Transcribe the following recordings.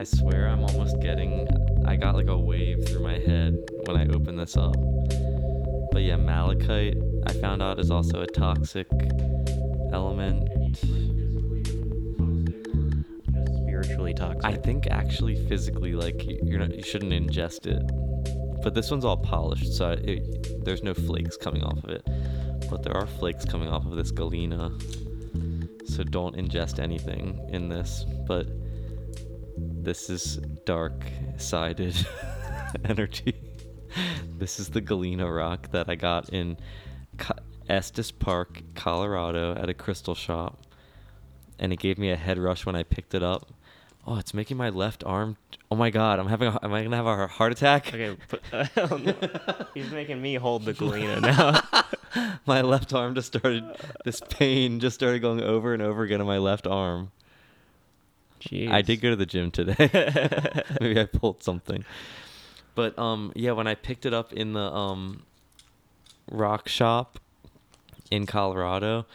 I swear I'm almost getting. I got like a wave through my head when I opened this up. But yeah, malachite I found out is also a toxic element. Spiritually toxic. I think actually physically, like you're not, you shouldn't ingest it. But this one's all polished, so it, there's no flakes coming off of it. But there are flakes coming off of this galena. So don't ingest anything in this. But this is dark-sided energy. This is the galena rock that I got in Estes Park, Colorado, at a crystal shop, and it gave me a head rush when I picked it up. Oh, it's making my left arm. Oh my god, I'm having. A, am I gonna have a heart attack? okay, put, he's making me hold the galena now. my left arm just started. This pain just started going over and over again in my left arm. Jeez. I did go to the gym today. Maybe I pulled something. But um yeah, when I picked it up in the um rock shop in Colorado,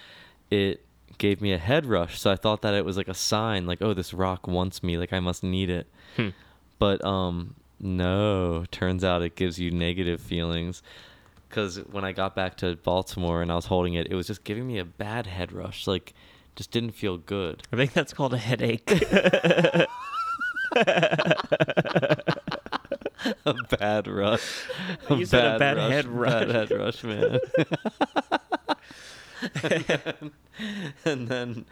it gave me a head rush. So I thought that it was like a sign like oh this rock wants me, like I must need it. Hmm. But um no, turns out it gives you negative feelings. Cuz when I got back to Baltimore and I was holding it, it was just giving me a bad head rush. Like just didn't feel good. I think that's called a headache. a bad rush. You said a bad head rush. Bad rush. head rush, man. and then, and then,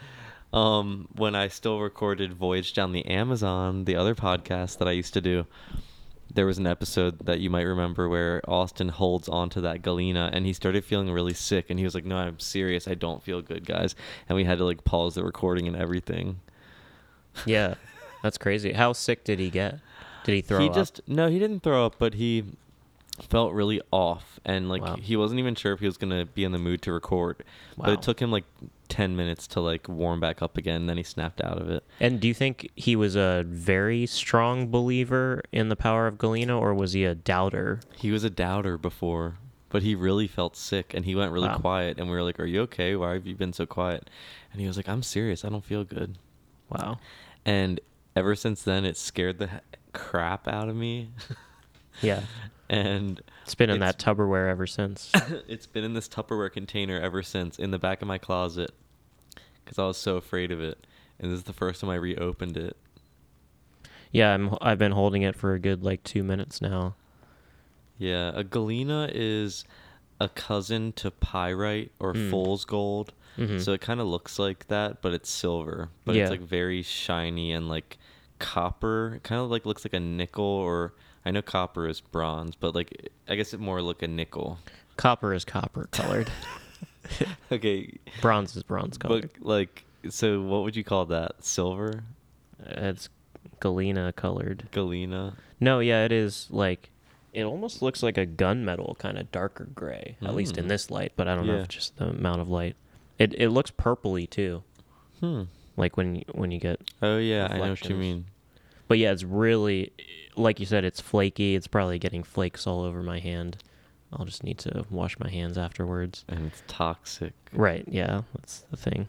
um, when I still recorded Voyage Down the Amazon, the other podcast that I used to do, there was an episode that you might remember where Austin holds onto that galena and he started feeling really sick and he was like, "No, I'm serious. I don't feel good, guys." And we had to like pause the recording and everything. yeah, that's crazy. How sick did he get? Did he throw he up? just no he didn't throw up but he felt really off and like Wow. he wasn't even sure if he was gonna be in the mood to record but it took him like 10 minutes to like warm back up again and then he snapped out of it And do you think he was a very strong believer in the power of Galena, or was he a doubter? he was a doubter before but he really felt sick and he went really Wow. quiet and we were like are you okay why have you been so quiet and he was like i'm serious i don't feel good Wow. and ever since then it scared the crap out of me Yeah. and It's been in It's- that Tupperware ever since. it's been in this Tupperware container ever since in the back of my closet because I was so afraid of it. And this is the first time I reopened it. yeah, I'm, I've been holding it for a good like two minutes now. Yeah, a galena is a cousin to pyrite or Mm. fool's gold. Mhm. So it kind of looks like that, but it's silver. But Yeah. it's like very shiny and like copper. Kind of like looks like a nickel or I know copper is bronze, but like I guess it more look a nickel. Copper is copper colored. okay, bronze is bronze colored. but like so what would you call that? Silver? It's galena colored. Galena? No, yeah, it is like it almost looks like a gunmetal kind of darker gray, at least in Mm. this light, but I don't know if just the amount of light. It it looks purpley too, Hmm. like when you, when you get Oh yeah, I know what you mean. But yeah, it's really like you said, it's flaky. It's probably getting flakes all over my hand. I'll just need to wash my hands afterwards. And it's toxic. Right, yeah, that's the thing.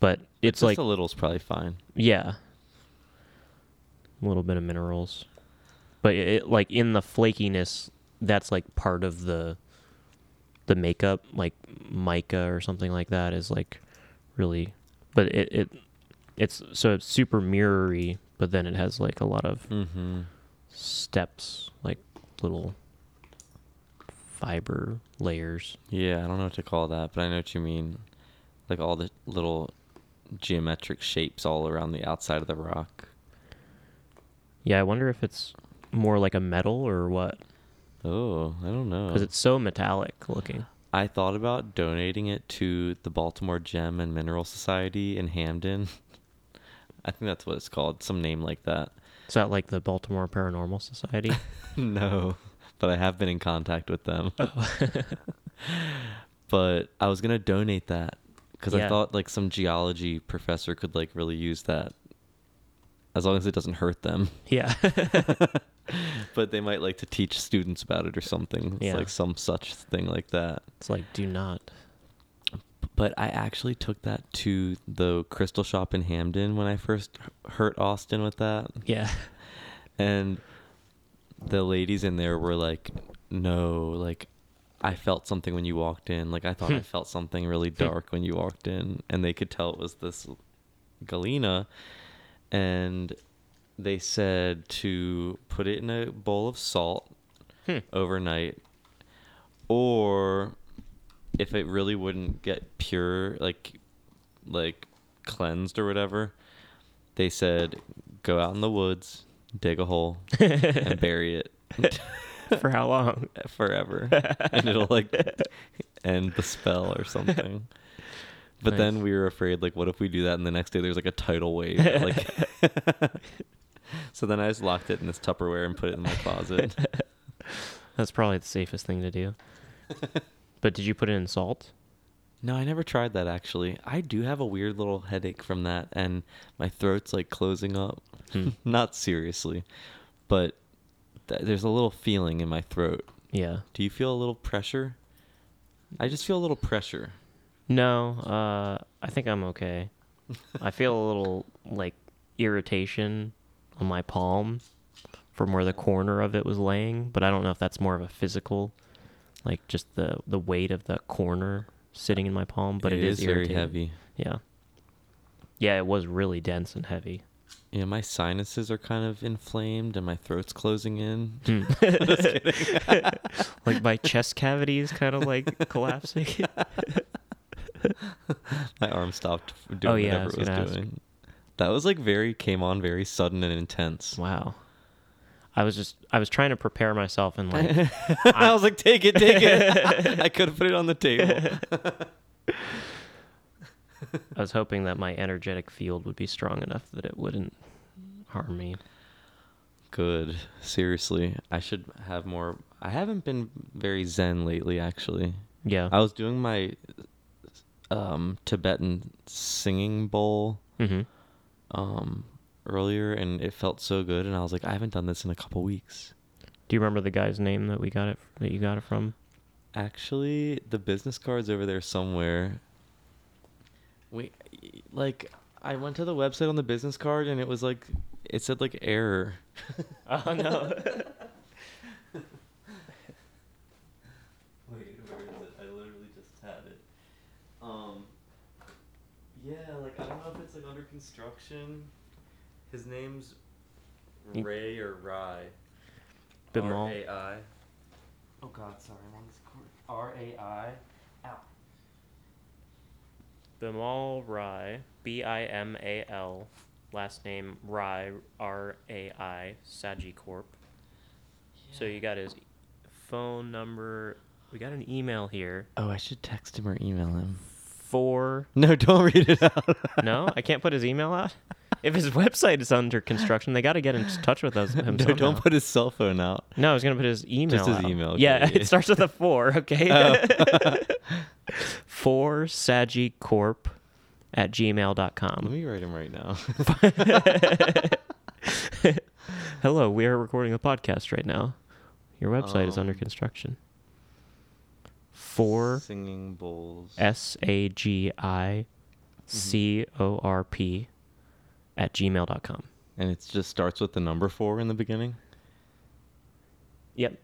But it's Just like a little's probably fine. yeah. A little bit of minerals. But it like in the flakiness, that's like part of the the makeup, like mica or something like that is like really but it, it it's so it's super mirrory, but then it has like a lot of Mm-hmm. steps, like little fiber layers. Yeah, I don't know what to call that, but I know what you mean. Like all the little geometric shapes all around the outside of the rock. Yeah, I wonder if it's more like a metal or what, Oh, I don't know. because it's so metallic looking. I thought about donating it to the Baltimore Gem and Mineral Society in Hampden. I think that's what it's called, some name like that. Is that like the Baltimore Paranormal Society? no, but I have been in contact with them. but I was gonna donate that because I thought like some geology professor could like really use that, as long as it doesn't hurt them. yeah. But they might like to teach students about it or something. It's Yeah. like some such thing like that. it's like do not. But I actually took that to the crystal shop in Hampden when I first hurt Austin with that. Yeah. And the ladies in there were like, no, like, I felt something when you walked in. Like, I thought I felt something really dark when you walked in. And they could tell it was this Galena. And they said to put it in a bowl of salt Hmm. overnight. Or if it really wouldn't get pure, like, like cleansed or whatever, they said go out in the woods, dig a hole, and bury it For how long? forever, and it'll like end the spell or something. But Nice. then we were afraid, like, what if we do that and the next day there's like a tidal wave? Like, so then I just locked it in this Tupperware and put it in my closet. That's probably the safest thing to do. But did you put it in salt? No, I never tried that actually. I do have a weird little headache from that, and my throat's like closing up. Hmm. Not seriously, but th- there's a little feeling in my throat. Yeah. Do you feel a little pressure? I just feel a little pressure. No, uh, I think I'm okay. I feel a little like irritation on my palm from where the corner of it was laying, but I don't know if that's more of a physical, like just the the weight of the corner sitting in my palm. But it is, very heavy. Yeah. Yeah, it was really dense and heavy. Yeah, my sinuses are kind of inflamed and my throat's closing in. Hmm. like my chest cavity is kind of like collapsing. My arm stopped doing Oh, yeah, whatever it was gonna ask. doing. That was like very came on very sudden and intense. wow. I was just I was trying to prepare myself and like I was like, take it, take it. I could have put it on the table. I was hoping that my energetic field would be strong enough that it wouldn't harm me. Good. Seriously, I should have more. I haven't been very zen lately, actually. Yeah. I was doing my um, Tibetan singing bowl mm-hmm. um, earlier, and it felt so good. And I was like, I haven't done this in a couple weeks. Do you remember the guy's name that we got it that you got it from? Actually, the business card's over there somewhere. Wait, like I went to the website on the business card, and it was like, it said like error. Oh no. Wait, where is it? I literally just had it. Um, yeah, like I don't know if it's like under construction. His name's Ray or Rye. Bimal. R A I. Oh God, sorry, I'm on this cord. R A I. Ow. Bimal Rai, B I M A L, last name Rai, R A I, Sagicorp. So you got his phone number. We got an email here. Oh, I should text him or email him. Four. No, don't read it out. No, I can't put his email out. If his website is under construction, they got to get in touch with us. Him no, don't put his cell phone out. No, I was gonna put his email. Just his out. email, okay, Yeah, it starts with a four. Okay. Oh. four Sagicorp at gmail.com. Let me write him right now. Hello, we are recording a podcast right now. Your website is under Um, construction. Four singing bowls. S A G I C O R P at gmail.com. and it just starts with the number four in the beginning. Yep.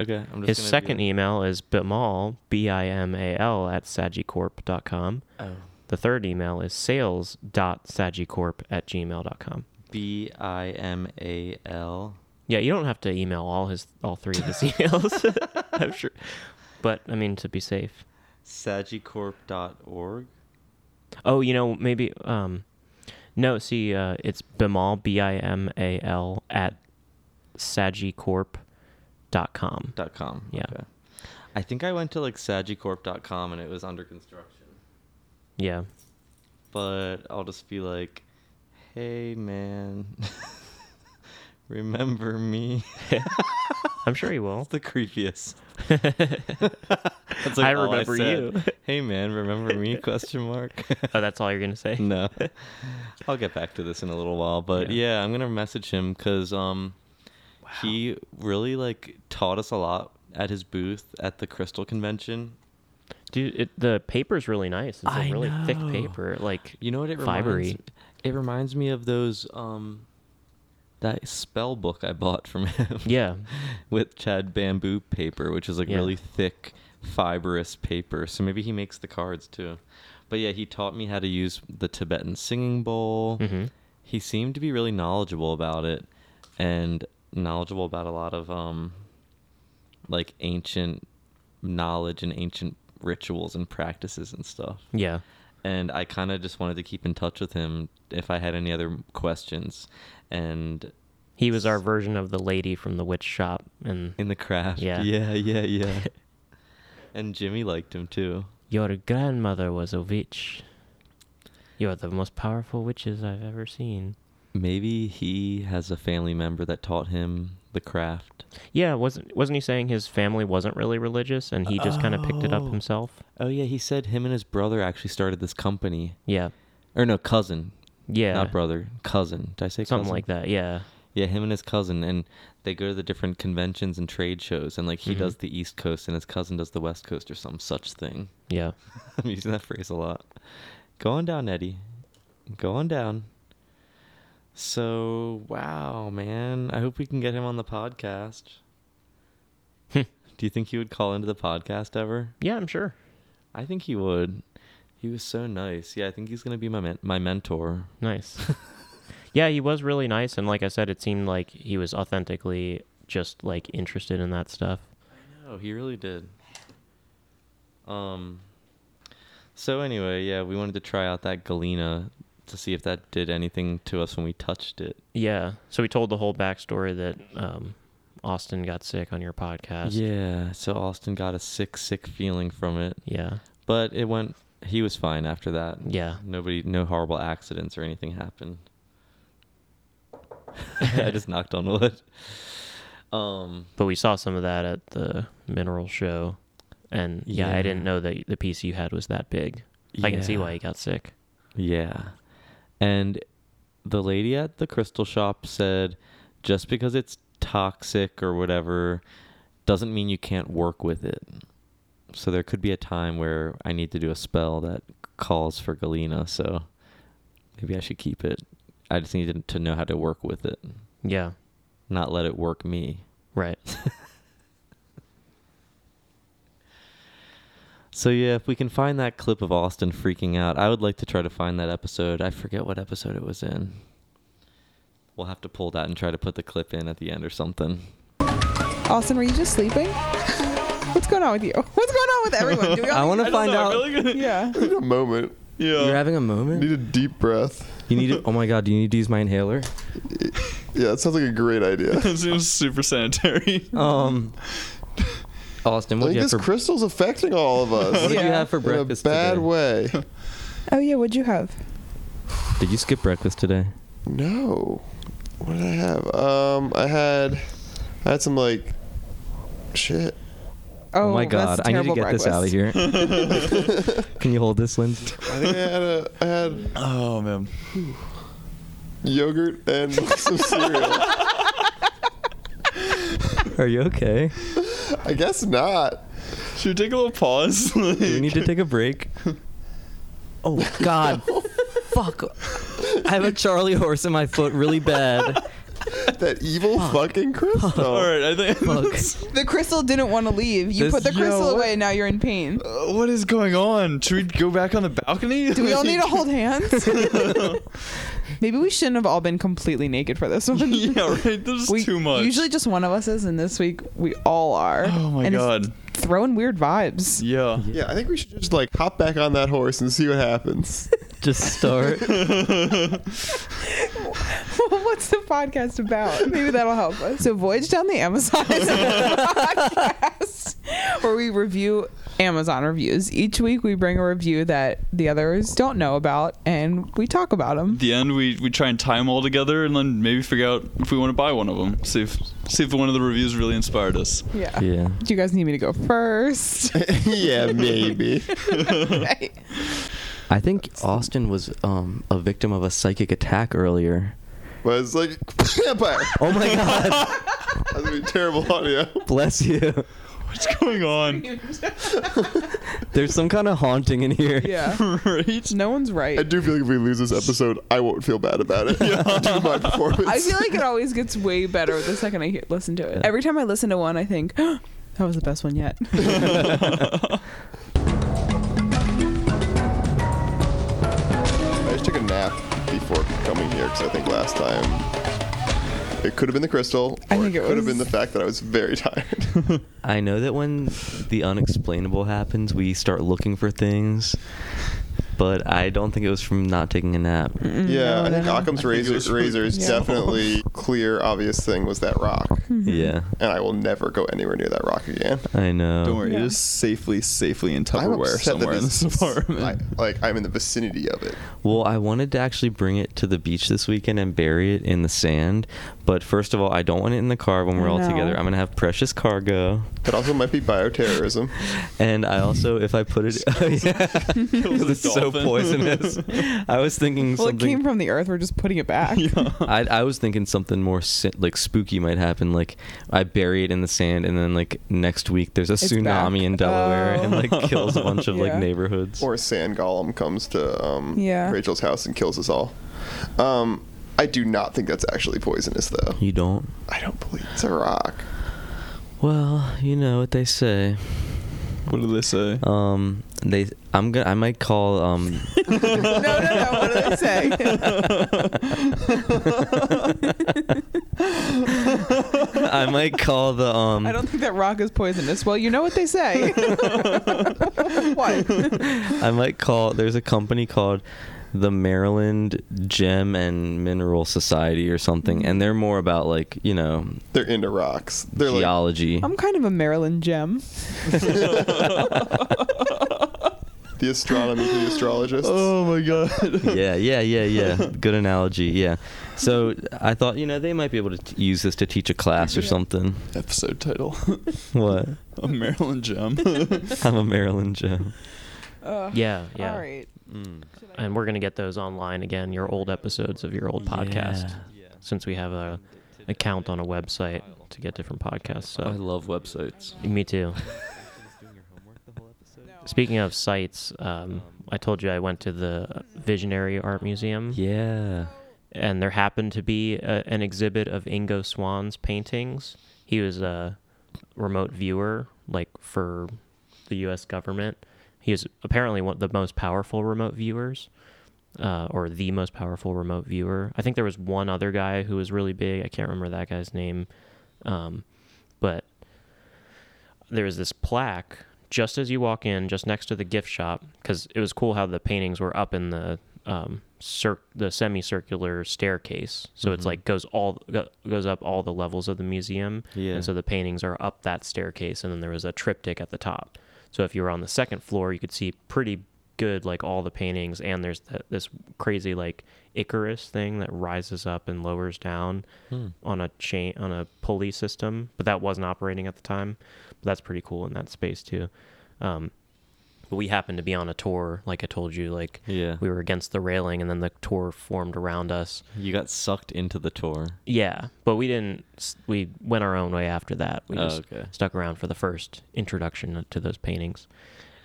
Okay, I'm just His second that. email is bimal, B I M A L, at sagicorp.com. Oh. The third email is sales.sagicorp at gmail.com. B I M A L. Yeah, you don't have to email all his all three of his emails. I'm sure. But I mean to be safe. Sagicorp.org. Oh, you know, maybe um no, see uh it's Bimal B I M A L at sagicorp.com. Dot com. Yeah. Okay. I think I went to like sagicorp.com and it was under construction. Yeah. But I'll just be like, hey man, remember me? I'm sure he will. The creepiest. That's I all remember said. you. Hey man, remember me? Question mark. oh, that's all you're going to say? no. I'll get back to this in a little while, but yeah. I'm gonna message him because um, he really like taught us a lot at his booth at the Crystal Convention. Dude, it, the paper's really nice. It's a I really thick know. paper. Like You know what it Fibery. reminds? It reminds me of those um, that spell book I bought from him. yeah, with Chad bamboo paper, which is like Yeah. really thick, fibrous paper. So maybe he makes the cards too. But yeah, he taught me how to use the Tibetan singing bowl. hmm He seemed to be really knowledgeable about it and knowledgeable about a lot of um like ancient knowledge and ancient rituals and practices and stuff. yeah, And I kind of just wanted to keep in touch with him if I had any other questions. And he was our version of the lady from the witch shop, and in the craft. Yeah. Yeah, yeah, yeah. and Jimmy liked him too. your grandmother was a witch. You're the most powerful witches I've ever seen. Maybe he has a family member that taught him the craft. Yeah, wasn't wasn't he saying his family wasn't really religious and he just kind of picked it up Oh. himself? Oh yeah, he said him and his brother actually started this company. Yeah, Or no, cousin. yeah, Not brother, cousin. Did I say something cousin? like that. Yeah, Yeah, him and his cousin and they go to the different conventions and trade shows and like he Mhm. does the East Coast and his cousin does the West Coast or some such thing. yeah. I'm using that phrase a lot. Go on down, Eddie. Go on down. So, wow, man. I hope we can get him on the podcast. Hmm. Do you think he would call into the podcast ever? Yeah, I'm sure. I think he would. He was so nice. Yeah, I think he's going to be my men- my mentor. Nice. yeah, he was really nice, and like I said, it seemed like he was authentically just like interested in that stuff. I know, he really did. Um so anyway, yeah, we wanted to try out that Galena to see if that did anything to us when we touched it. Yeah. So we told the whole backstory that um, Austin got sick on your podcast. Yeah, so Austin got a sick, sick feeling from it, Yeah. but it went. He was fine after that. Yeah. Nobody, no horrible accidents or anything happened. I just knocked on wood. Um, But we saw some of that at the mineral show, and yeah, I didn't know that the piece you had was that big. I can see why he got sick. Yeah, and the lady at the crystal shop said, just because it's toxic or whatever, doesn't mean you can't work with it. So there could be a time where I need to do a spell that calls for Galena. So maybe I should keep it. I just need to know how to work with it, Yeah. not let it work me. Right. So yeah, if we can find that clip of Austin freaking out, I would like to try to find that episode. I forget what episode it was in. We'll have to pull that and try to put the clip in at the end or something. Austin, were you just sleeping? What's going on with you? What's going on with everyone? Do we all I want to find out. to- Yeah. I need a moment. Yeah. You're having a I moment. need a deep breath. You need to. Oh my god! Do you need to use my inhaler? Yeah, that sounds like a great idea. It seems super sanitary. Um, Austin, what do think you have this for? crystal's affecting all of us. What did you have for breakfast? In breakfast a bad today? way. Oh yeah, what'd you have? Did you skip breakfast today? No. What did I have? Um, I had, I had some like, shit. Oh, my that's god! a I need to terrible get this out of here. Can you hold this, Lindsay? I think I had a, I had Oh man. yogurt and some cereal. Are you okay? I guess not. Should we take a little pause? Do we need to take a break? Oh God! Fuck! I have a Charlie horse in my foot, really bad. That evil fucking crystal. All right, I think. Fuck. The crystal didn't want to leave. You This- put the crystal what- away, and now you're in pain. Uh, what is going on? Should we go back on the balcony? Do we all need to hold hands? Maybe we shouldn't have all been completely naked for this one. yeah, right. There's we, too much. Usually, just one of us is, and this week we all are. Oh my and it's god. throwing weird vibes. Yeah. Yeah, I think we should just like hop back on that horse and see what happens. Just start. What's the podcast about? Maybe that'll help us. So, Voyage Down the Amazon is a podcast where we review Amazon reviews. Each week, we bring a review that the others don't know about, and we talk about them. At the end, we, we try and tie them all together, and then maybe figure out if we want to buy one of them. See if see if one of the reviews really inspired us. Yeah. Yeah. Do you guys need me to go first? yeah, maybe. Okay. I think Austin was um, a victim of a psychic attack earlier. But it's like vampire. Oh my god! That's gonna be terrible audio. Bless you. What's going on? There's some kind of haunting in here. Yeah. right? No one's right. I do feel like if we lose this episode, I won't feel bad about it. Due to my performance. I feel like it always gets way better the second I hear, listen to it. Every time I listen to one, I think, that was the best one yet. Coming I think last time it could have been the crystal, I think it could have was- been the fact that I was very tired. I know that when the unexplainable happens, we start looking for things. But I don't think it was from not taking a nap. yeah, no, I think no, no. Occam's I razor, was- razor's Yeah. definitely clear, obvious thing was that rock, Yeah, and I will never go anywhere near that rock again. I know. Don't worry, Yeah. it is safely, safely in I'm Tupperware upset somewhere in this this apartment. I- like I'm in the vicinity of it. Well, I wanted to actually bring it to the beach this weekend and bury it in the sand. But first of all, I don't want it in the car when we're all together. I'm gonna have precious cargo, That also might be bioterrorism. and I also, if I put it, oh yeah, because it's so dolphin. poisonous. I was thinking something. well, it came from the earth. We're just putting it back. I, I was thinking something more si- like spooky might happen. Like I bury it in the sand, and then like next week there's a It's tsunami back. in Delaware Oh. and like kills a bunch of like Yeah. neighborhoods. or sand golem comes to um, Yeah. Rachel's house and kills us all. Um, I do not think that's actually poisonous, though. you don't? I don't believe it's a rock. Well, you know what they say. what do they say? Um, they. I'm gonna. I might call. Um, no, no, no. What did they say? I might call the. Um, I don't think that rock is poisonous. Well, you know what they say. what? I might call. There's a company called the Maryland Gem and Mineral Society or something, and they're more about like you know They're into rocks. They're like geology. I'm kind of a Maryland gem. The astronomy for the astrologists. oh my god. yeah, yeah, yeah, yeah. Good analogy. Yeah. So I thought you know they might be able to t- use this to teach a class or something. Episode title: What? A Maryland gem. I'm a Maryland Gem. Uh, Yeah, yeah. All right. Mm. And we're gonna get those online again. Your old episodes of your old podcast, since we have a account on a website to get different podcasts. So I love websites. me too. Speaking of sites, um, I told you I went to the Visionary Art Museum, Yeah. and there happened to be a, an exhibit of Ingo Swan's paintings. He was a remote viewer, like for the U.S. government. He is apparently one of the most powerful remote viewers, uh, or the most powerful remote viewer. I think there was one other guy who was really big. I can't remember that guy's name, um, but there was this plaque just as you walk in, just next to the gift shop, because it was cool how the paintings were up in the um, cir- the semicircular staircase. So it's Mhm. like goes all go- goes up all the levels of the museum, Yeah. and so the paintings are up that staircase, and then there was a triptych at the top. So if you were on the second floor, you could see pretty good like all the paintings, and there's th- this crazy like Icarus thing that rises up and lowers down Hmm. on a chain on a pulley system, but that wasn't operating at the time. That's pretty cool in that space too. Um, but we happened to be on a tour, like I told you, like Yeah. we were against the railing, and then the tour formed around us. You got sucked into the tour. Yeah, but we didn't. We went our own way after that. We Oh, just okay. stuck around for the first introduction to those paintings.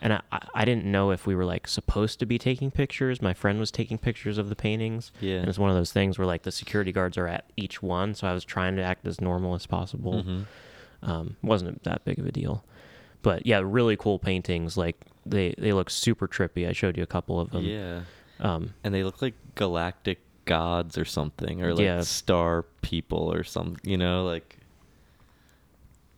And I, I- didn't know if we were like supposed to be taking pictures. My friend was taking pictures of the paintings. Yeah. And it's one of those things where like the security guards are at each one, so I was trying to act as normal as possible. Mhm. Um, wasn't that big of a deal. But yeah, really cool paintings. Like they they look super trippy. I showed you a couple of them. Yeah. Um, And they look like galactic gods or something, or like Yeah. star people or some, you know, like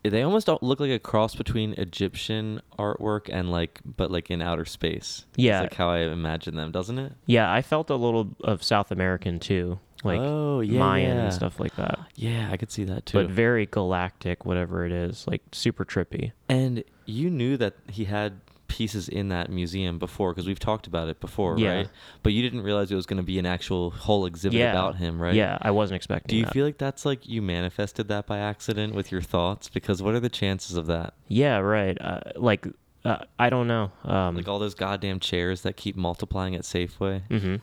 they almost look like a cross between Egyptian artwork and like, but like in outer space. It's Yeah. like how I imagine them, doesn't it? yeah, I felt a little of South American too, like oh yeah, Mayan yeah. and stuff like that. Yeah, I could see that too. But very galactic, whatever it is, like super trippy. and you knew that he had pieces in that museum before because we've talked about it before, Yeah. right? But you didn't realize it was going to be an actual whole exhibit yeah, about him, right? Yeah, I wasn't expecting. Do you that. feel like that's like you manifested that by accident with your thoughts? Because what are the chances of that? Yeah, right. Uh, like uh, I don't know. Um, Like all those goddamn chairs that keep multiplying at Safeway. hmm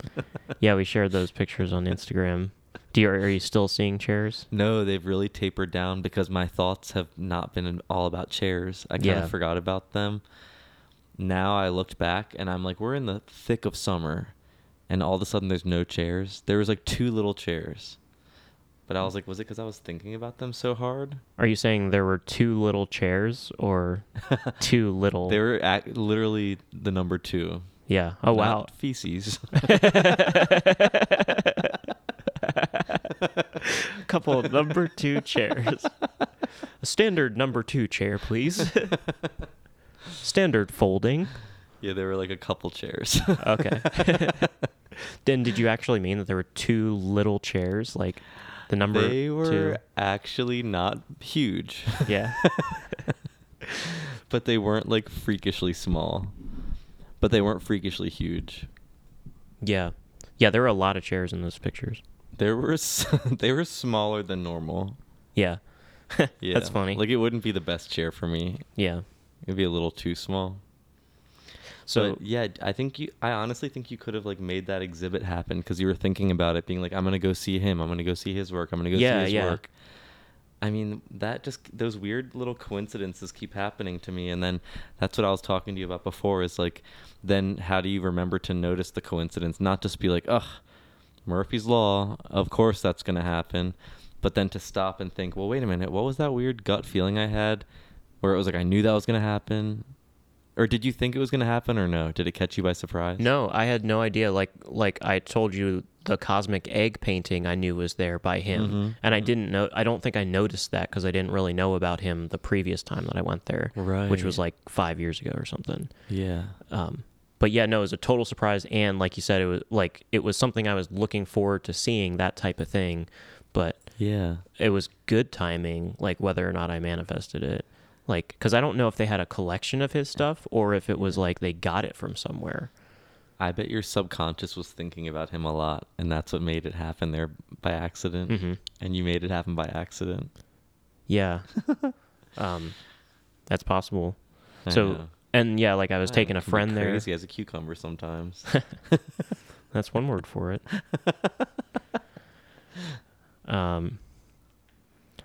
yeah, we shared those pictures on Instagram. Do you, are you still seeing chairs? No, they've really tapered down because my thoughts have not been all about chairs. I kind of Yeah. forgot about them. now I looked back and I'm like, we're in the thick of summer, and all of a sudden there's no chairs. There was like two little chairs, but I was like, was it because I was thinking about them so hard? Are you saying there were two little chairs or two little? They were at literally the number two. Yeah. Oh wow. feces. couple of number two chairs. A standard number two chair, please. standard folding. yeah, there were like a couple chairs. Okay. then did you actually mean that there were two little chairs, like the number they were two? actually not huge, Yeah. but they weren't like freakishly small. But they weren't freakishly huge. Yeah. Yeah, there were a lot of chairs in those pictures. There were s- they were smaller than normal. Yeah. Yeah, That's funny. Like it wouldn't be the best chair for me. yeah. It'd be a little too small. So But yeah, I think you. I honestly think you could have like made that exhibit happen because you were thinking about it, being like, I'm gonna go see him. I'm gonna go see his work. I'm gonna go Yeah, see his yeah. work. I mean, that just those weird little coincidences keep happening to me, and then that's what I was talking to you about before. Is like, then how do you remember to notice the coincidence? Not just be like, ugh, Murphy's law. Of course that's gonna happen, but then to stop and think, well, wait a minute, what was that weird gut feeling I had, where it was like I knew that was gonna happen, or did you think it was gonna happen, or no? Did it catch you by surprise? No, I had no idea. Like like I told you, the cosmic egg painting I knew was there by him, Mhm, and I didn't know. I don't think I noticed that because I didn't really know about him the previous time that I went there, which was like five years ago or something. Yeah. Um, but yeah, no, it was a total surprise, and like you said, it was like it was something I was looking forward to seeing that type of thing, but Yeah. it was good timing, like whether or not I manifested it. Like, because I don't know if they had a collection of his stuff or if it was like they got it from somewhere. I bet your subconscious was thinking about him a lot, and that's what made it happen there by accident. hmm And you made it happen by accident. Yeah. um, that's possible. I So, know. and yeah, like I was Yeah, taking a can be friend there. Crazy as a cucumber sometimes. That's one word for it. um,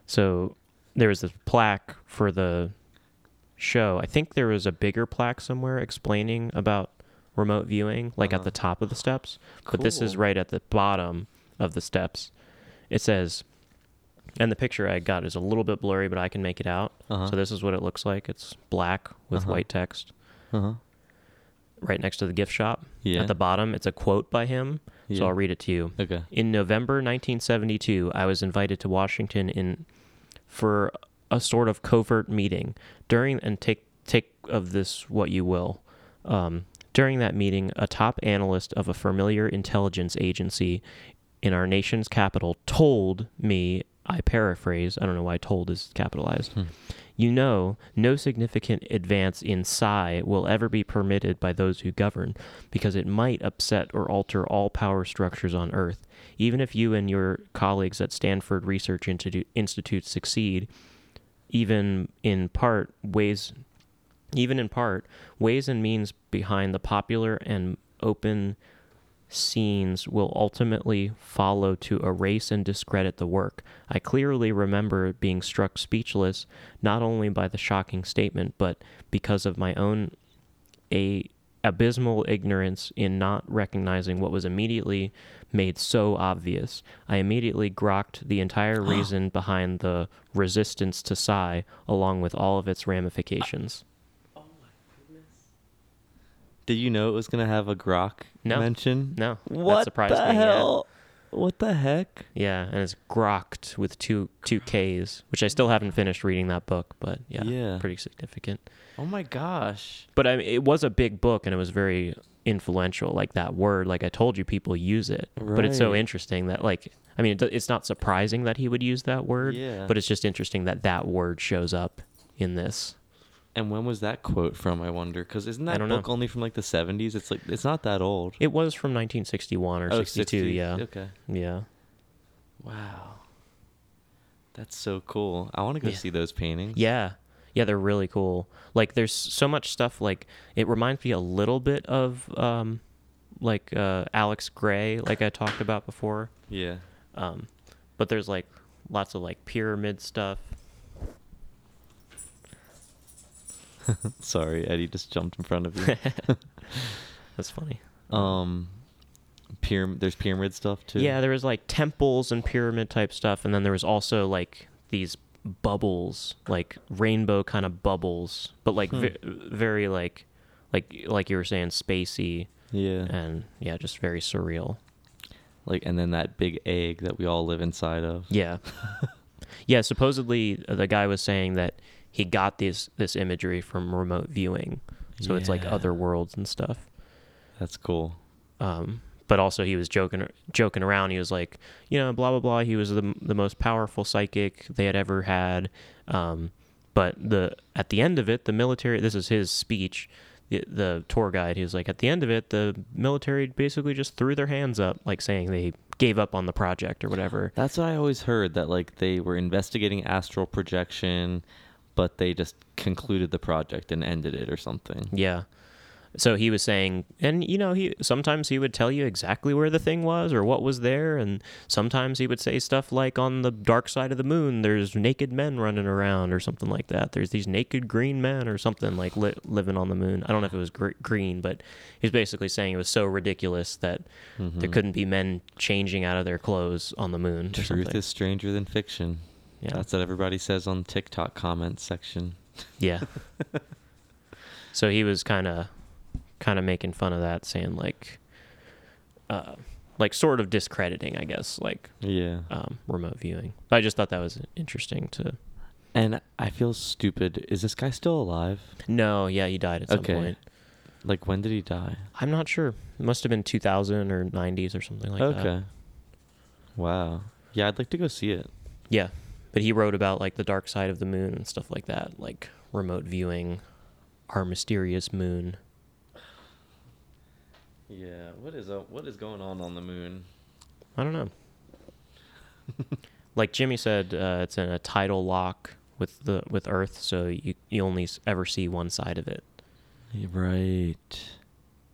so there was this plaque for the show. I think there was a bigger plaque somewhere explaining about remote viewing, like at Uh-huh. the top of the steps. But this is right at the bottom of the steps. It says, and the picture I got is a little bit blurry, but I can make it out. Uh-huh. So this is what it looks like. It's black with Uh-huh. white text uh-huh. right next to the gift shop. Yeah. At the bottom, it's a quote by him. Yeah. So I'll read it to you. Okay. In November 1972, I was invited to Washington in for a sort of covert meeting. During and take take of this what you will. Um, during that meeting, a top analyst of a familiar intelligence agency in our nation's capital told me, I paraphrase, I don't know why told is capitalized. Hmm. You know, no significant advance in psi will ever be permitted by those who govern, because it might upset or alter all power structures on Earth. Even if you and your colleagues at Stanford Research Institu- Institute succeed, even in part, ways, even in part, ways and means behind the popular and open scenes will ultimately follow to erase and discredit the work. I clearly remember being struck speechless not only by the shocking statement, but because of my own a abysmal ignorance in not recognizing what was immediately made so obvious. I immediately grokked the entire reason behind the resistance to psi along with all of its ramifications. Did you know it was gonna have a grok No. mention? No, that What surprised the me, yeah. hell? What the heck? Yeah, and it's grokked with two two K's, which I still haven't finished reading that book, but yeah, Yeah. pretty significant. Oh my gosh. But I mean, it was a big book and it was very influential. Like that word, like I told you, people use it. But it's so interesting that, like, I mean, it, it's not surprising that he would use that word. Yeah. But it's just interesting that that word shows up in this. And when was that quote from? I wonder, because isn't that don't know. book only from like the seventies? It's like it's not that old. It was from 1961 or Oh, 62. 60. Yeah. Okay. Yeah. Wow. That's so cool. I want to go Yeah. see those paintings. Yeah. Yeah, they're really cool. Like there's so much stuff like it reminds me a little bit of um like uh Alex Grey like I talked about before. Yeah. Um but there's like lots of like pyramid stuff. Sorry, Eddie just jumped in front of you. That's funny. um, pyram- There's pyramid stuff too. Yeah, there was like temples and pyramid type stuff, and then there was also like these bubbles, like rainbow kind of bubbles, but like Hmm. ve- very like, like like you were saying, spacey, Yeah. and yeah, just very surreal. Like, and then that big egg that we all live inside of. Yeah, yeah. Supposedly, uh, the guy was saying that he got this this imagery from remote viewing, so it's like other worlds and stuff. That's cool. um, but also he was joking joking around. He was like, you know, blah blah blah. He was the the most powerful psychic they had ever had. Um, but the at the end of it, the military. This is his speech. The, the tour guide. He was like, at the end of it, the military basically just threw their hands up, like saying they gave up on the project or whatever. That's what I always heard that like they were investigating astral projection, but they just concluded the project and ended it or something. Yeah. So he was saying, and you know, he sometimes he would tell you exactly where the thing was or what was there, and sometimes he would say stuff like, "On the dark side of the moon, there's naked men running around," or something like that. There's these naked green men or something like li- living on the moon. I don't know if it was gr- green, but he's basically saying it was so ridiculous that there Mhm. couldn't be men changing out of their clothes on the moon. Or Truth is stranger than fiction. Yeah, That's what everybody says on TikTok comments section. Yeah. so he was kind of kind of making fun of that saying like uh like sort of discrediting, I guess, like Yeah. um remote viewing. I just thought that was interesting to And I feel stupid. Is this guy still alive? No, yeah, he died at some Okay. point. Like when did he die? I'm not sure. It must have been 2000 or 90s or something like okay. that. Okay. Wow. Yeah, I'd like to go see it. Yeah. But he wrote about like the dark side of the moon and stuff like that, like remote viewing our mysterious moon. Yeah. What is uh, what is going on on the moon? I don't know. like Jimmy said, uh, it's in a tidal lock with the with Earth, so you you only ever see one side of it. Right.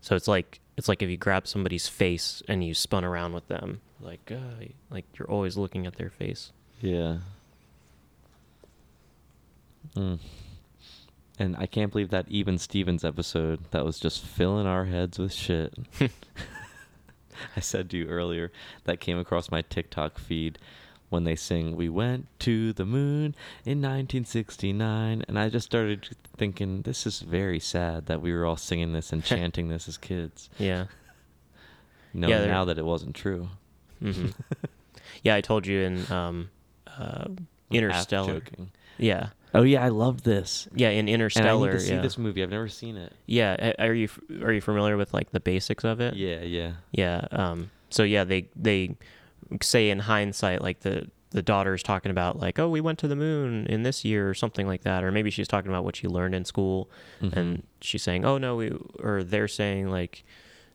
So it's like it's like if you grab somebody's face and you spun around with them, like uh, like you're always looking at their face. Yeah. Mm. And I can't believe that even Stevens episode that was just filling our heads with shit. I said to you earlier that came across my TikTok feed when they sing "We went to the moon in 1969," and I just started thinking this is very sad that we were all singing this and chanting this as kids, Yeah. knowing they're- now that it wasn't true. hmm yeah, I told you in um, uh, Interstellar. joking. Yeah. Oh yeah, I love this. Yeah, in And I Interstellar. need to see yeah. this movie. I've never seen it. Yeah, are you are you familiar with like the basics of it? Yeah, yeah. Yeah. Um. So yeah, they they say in hindsight, like the the daughter's talking about like, oh, we went to the moon in this year or something like that, or maybe she's talking about what she learned in school, Mhm. and she's saying, oh no, we or they're saying like,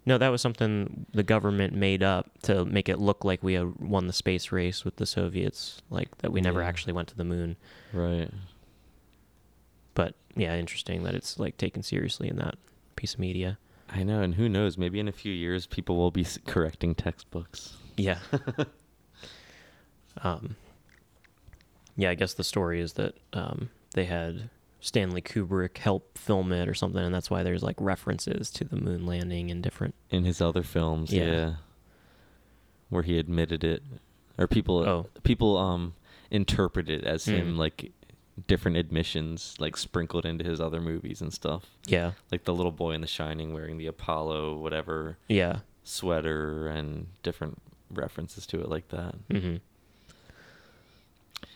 no, that was something the government made up to make it look like we had won the space race with the Soviets, like that we never Yeah. actually went to the moon. right. But yeah, interesting that it's like taken seriously in that piece of media. I know, and who knows? Maybe in a few years, people will be correcting textbooks. Yeah. um, yeah, I guess the story is that um, they had Stanley Kubrick help film it or something, and that's why there's like references to the moon landing in different. In his other films, Yeah. yeah, where he admitted it, or people, Oh. people um interpret it as him Mm. like different admissions, like sprinkled into his other movies and stuff. Yeah, Like the little boy in The Shining wearing the Apollo whatever yeah. sweater and different references to it like that. hmm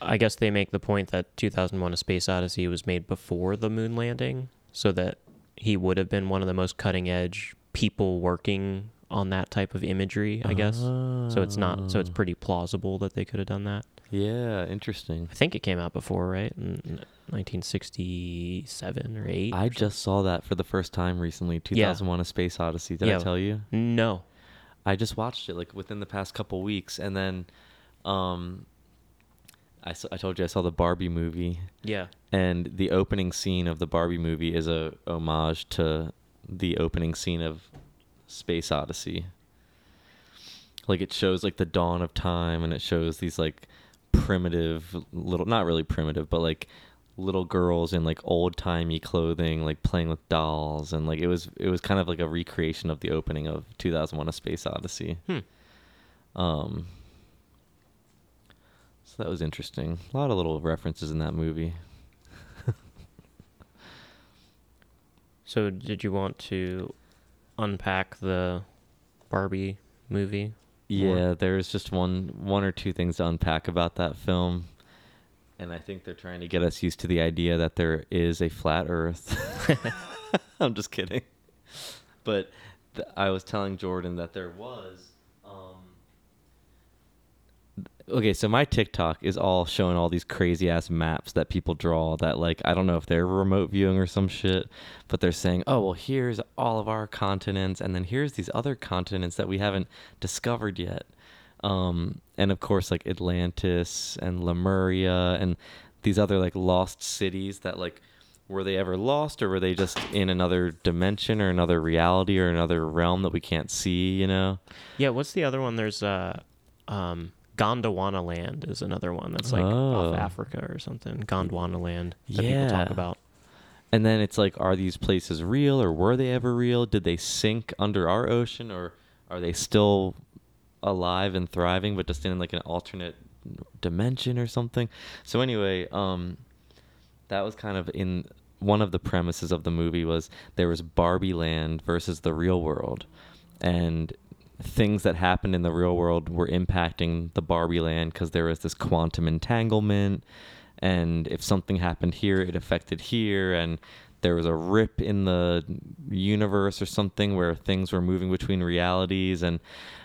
I guess they make the point that 2001: A Space Odyssey was made before the moon landing, so that he would have been one of the most cutting edge people working on that type of imagery. I guess. So it's not. So it's Oh. pretty plausible that they could have done that. Yeah, interesting. I think it came out before, right? In 1967 or 8. I just saw that for the first time recently. 2001: A Space Odyssey. Did Yeah. I tell you? No. I just watched it like within the past couple weeks, and then, um, I I told you I saw the Barbie movie, Yeah. and the opening scene of the Barbie movie is a homage to the opening scene of Space Odyssey. Like it shows like the dawn of time, and it shows these like primitive little, not really primitive, but like little girls in like old timey clothing, like playing with dolls, and like it was it was kind of like a recreation of the opening of 2001: A Space Odyssey. Hmm. Um, so that was interesting. A lot of little references in that movie. So, did you want to unpack the Barbie movie? Yeah, there's just one one or two things to unpack about that film. And I think they're trying to get us used to the idea that there is a flat earth. I'm just kidding. But th- I was telling Jordan that there was Okay, so my TikTok is all showing all these crazy ass maps that people draw that like I don't know if they're remote viewing or some shit, but they're saying, "Oh, well here's all of our continents and then here's these other continents that we haven't discovered yet." Um and of course like Atlantis and Lemuria and these other like lost cities that like were they ever lost or were they just in another dimension or another reality or another realm that we can't see, you know? Yeah, what's the other one? There's uh, um, Gondwana Land is another one that's like off Oh. Africa or something. Gondwana Land that people talk about. And then it's like, are these places real or were they ever real? Did they sink under our ocean or are they still alive and thriving but just in like an alternate dimension or something? So anyway, um that was kind of in one of the premises of the movie was there was Barbie land versus the real world. And things that happened in the real world were impacting the Barbie land because there was this quantum entanglement. And if something happened here it affected here. And there was a rip in the universe or something where things were moving between realities. And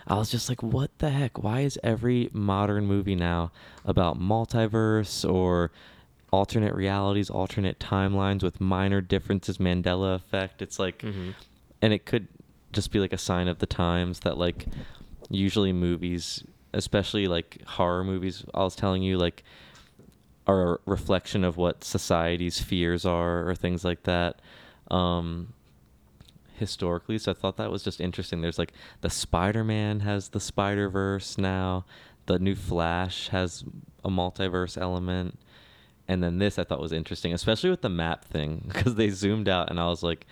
I was just like what the heck? Why is every modern movie now about multiverse or alternate realities alternate timelines with minor differences Mandela effect? It's like hmm and it could just be like a sign of the times that like usually movies especially like horror movies i was telling you like are a reflection of what society's fears are or things like that. Um historically so i thought that was just interesting. There's like the spider-man has the spider-verse now. The new flash has a multiverse element. And then this I thought was interesting, especially with the map thing, because they zoomed out and I was like,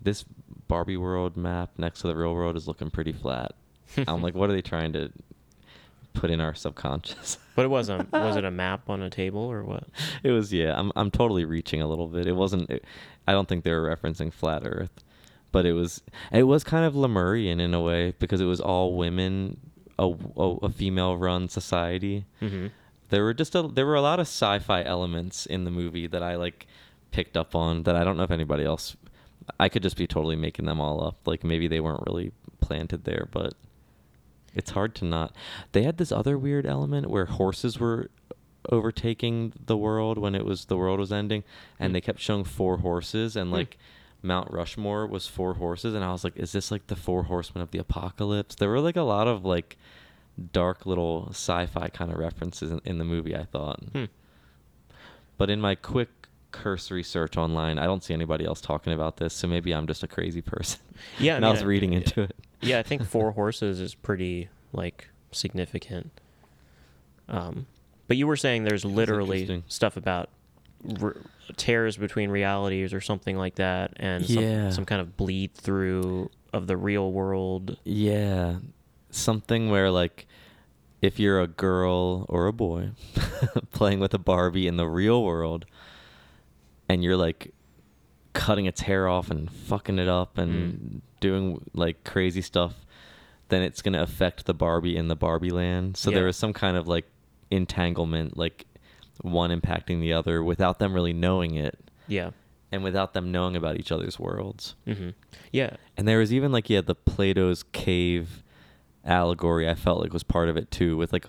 this Barbie world map next to the real world is looking pretty flat. I'm like, what are they trying to put in our subconscious? But it wasn't. was it a map on a table or what? it was yeah. I'm I'm totally reaching a little bit. It wasn't. It, I don't think they were referencing flat Earth, but it was. It was kind of Lemurian in a way because it was all women, a, a, a female run society. hmm there were just a there were a lot of sci-fi elements in the movie that I like picked up on that I don't know if anybody else I could just be totally making them all up like maybe they weren't really planted there but it's hard to not they had this other weird element where horses were overtaking the world when it was the world was ending and Hmm. they kept showing four horses and Hmm. like Mount Rushmore was four horses and I was like is this like the four horsemen of the apocalypse there were like a lot of like dark little sci-fi kind of references in, in the movie I thought Hmm. but in my quick cursory search online I don't see anybody else talking about this so maybe I'm just a crazy person Yeah, I and I mean, was I- reading into it Yeah, I think four horses is pretty like significant. Um, but you were saying there's literally stuff about r- tears between realities or something like that, and some, Yeah. some kind of bleed through of the real world. Yeah. Something where like if you're a girl or a boy playing with a Barbie in the real world and you're like cutting its hair off and fucking it up and doing like crazy stuff, then it's going to affect the Barbie in the Barbie land. So there Yeah. was some kind of like entanglement like one impacting the other without them really knowing it Yeah. and without them knowing about each other's worlds. hmm Yeah. And there was even like yeah, the Plato's cave allegory. I felt like was part of it too. With like,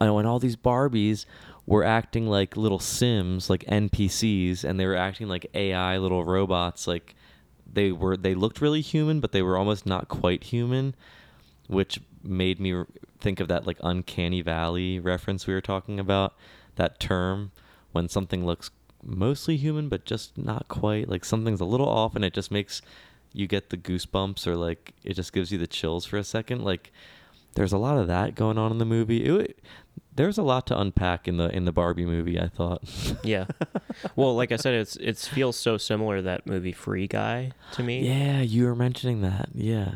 when all these Barbies were acting like little Sims, like NPCs, and they were acting like AI little robots. Like they were, they looked really human, but they were almost not quite human, which made me think of that like uncanny valley reference we were talking about. That term when something looks mostly human but just not quite like something's a little off and it just makes you get the goosebumps or like it just gives you the chills for a second like there's a lot of that going on in the movie it, There's a lot to unpack in the in the Barbie movie. I thought. Yeah. well, like I said, it's it feels so similar to that movie Free Guy to me. yeah, you were mentioning that. Yeah.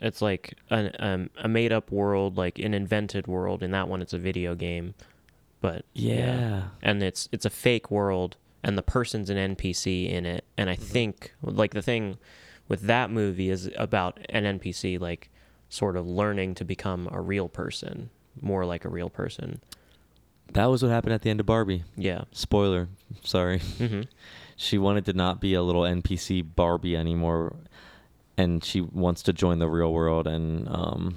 It's like an, um, a made up world, like an invented world. In that one, it's a video game, but Yeah. and it's it's a fake world, and the person's an NPC in it. And I Mm-hmm. think like the thing with that movie is about an NPC like sort of learning to become a real person, more like a real person. That was what happened at the end of Barbie. Yeah. Spoiler. Sorry. hmm She wanted to not be a little NPC Barbie anymore, and she wants to join the real world and um,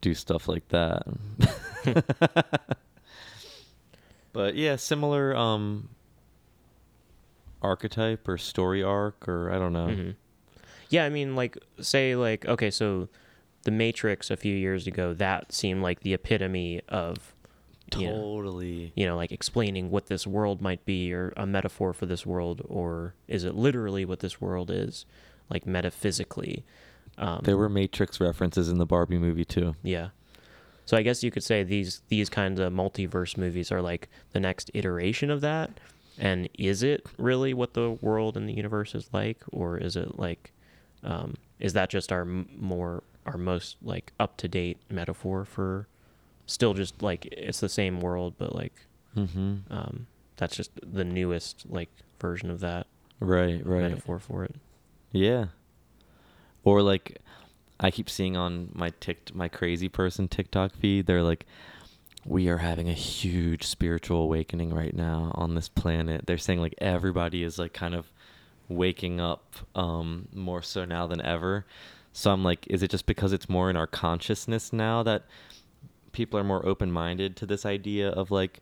do stuff like that. but yeah, similar um, archetype or story arc, or I don't know. hmm Yeah, I mean, like, say, like, okay, so The Matrix a few years ago, that seemed like the epitome of, you know, Totally. you know, like explaining what this world might be or a metaphor for this world, or is it literally what this world is, like metaphysically? Um, There were Matrix references in the Barbie movie too. Yeah. So I guess you could say these these kinds of multiverse movies are like the next iteration of that. And is it really what the world and the universe is like, or is it like, um, is that just our m- more our most like up to date metaphor for, still just like it's the same world, but like, Mm-hmm. um, that's just the newest like version of that Right. Right. metaphor for it. Yeah. Or like I keep seeing on my tick my crazy person TikTok feed, they're like we are having a huge spiritual awakening right now on this planet. They're saying like everybody is like kind of waking up um more so now than ever. So I'm like is it just because it's more in our consciousness now that people are more open-minded to this idea of like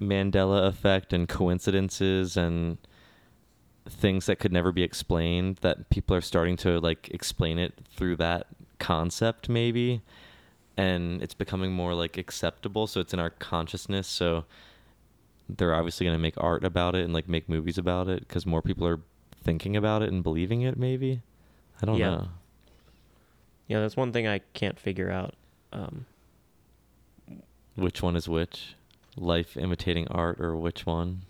Mandela effect and coincidences and things that could never be explained that people are starting to like explain it through that concept maybe? And it's becoming more like acceptable so it's in our consciousness so they're obviously going to make art about it and like make movies about it because more people are thinking about it and believing it maybe i don't Yeah. know Yeah, that's one thing I can't figure out. Um, which one is which life imitating art or which one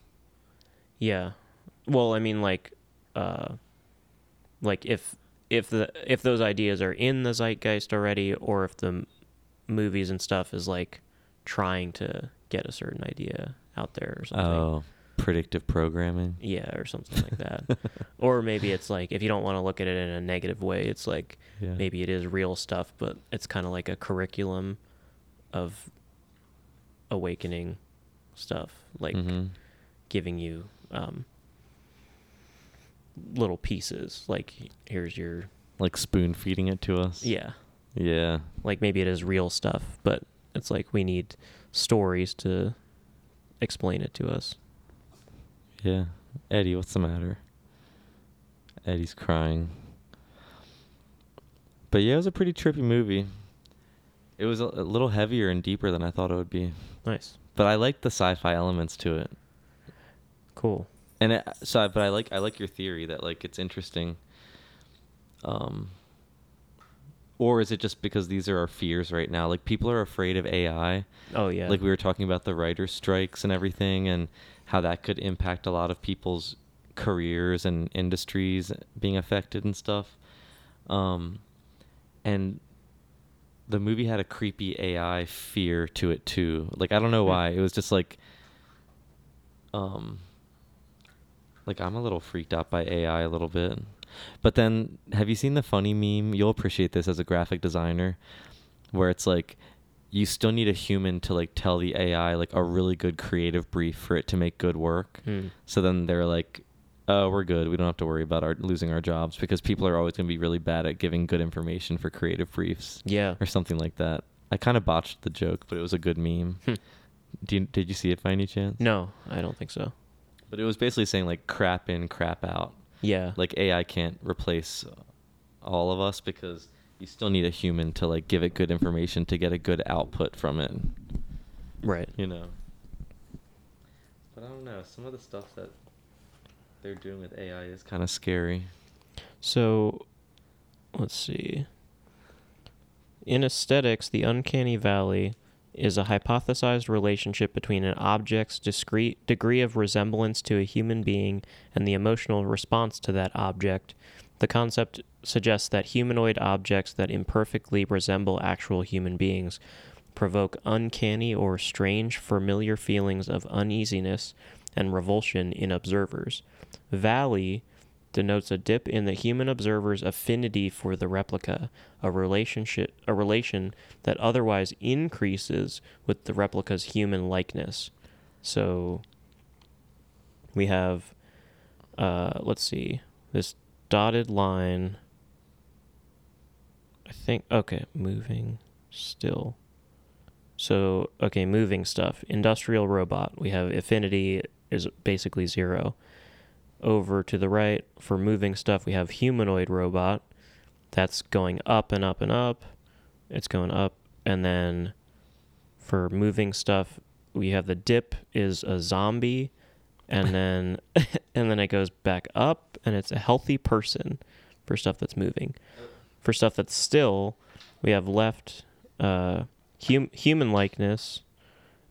Yeah. Well, I mean like uh like if if the if those ideas are in the zeitgeist already or if the m- movies and stuff is like trying to get a certain idea out there or something. oh predictive programming Yeah, or something like that. or maybe it's like if you don't want to look at it in a negative way, it's like yeah maybe it is real stuff, but it's kind of like a curriculum of awakening stuff, like Mhm. giving you um, little pieces. Like here's your like spoon feeding it to us yeah, yeah like maybe it is real stuff, but it's like we need stories to explain it to us. Yeah. Eddie, what's the matter? Eddie's crying. But yeah, it was a pretty trippy movie. It was a, a little heavier and deeper than I thought it would be. Nice, But I like the sci-fi elements to it. cool. And it, so, but I like I like your theory that like it's interesting. Um. Or is it just because these are our fears right now? Like people are afraid of AI. Oh yeah, Like we were talking about the writer's strikes and everything, and how that could impact a lot of people's careers and industries being affected and stuff. Um, and the movie had a creepy AI fear to it too. Like I don't know why. It was just like, um, like I'm a little freaked out by AI a little bit. But then, have you seen the funny meme? You'll appreciate this as a graphic designer, where it's like you still need a human to like tell the AI like a really good creative brief for it to make good work. Hmm. So then they're like, "Oh, we're good. We don't have to worry about our losing our jobs because people are always going to be really bad at giving good information for creative briefs yeah. or something like that." I kind of botched the joke, but it was a good meme. Hmm. Do you, did you see it by any chance? No, I don't think so. But it was basically saying like crap in, crap out. Yeah, Like AI can't replace all of us because you still need a human to like give it good information to get a good output from it. right. You know. But I don't know. Some of the stuff that they're doing with AI is kind of scary. So, let's see. In aesthetics, the uncanny valley is a hypothesized relationship between an object's discrete degree of resemblance to a human being and the emotional response to that object. The concept suggests that humanoid objects that imperfectly resemble actual human beings provoke uncanny or strange familiar feelings of uneasiness and revulsion in observers. Valley denotes a dip in the human observer's affinity for the replica, a relationship a relation that otherwise increases with the replica's human likeness. So we have uh let's see, this dotted line I think okay, moving still. So, okay, moving stuff. Industrial robot. We have affinity is basically zero. Over to the right, for moving stuff, we have humanoid robot. That's going up and up and up. It's going up. And then for moving stuff, we have the dip is a zombie. And then and then it goes back up and it's a healthy person for stuff that's moving. For stuff that's still, we have left uh, hum- human likeness,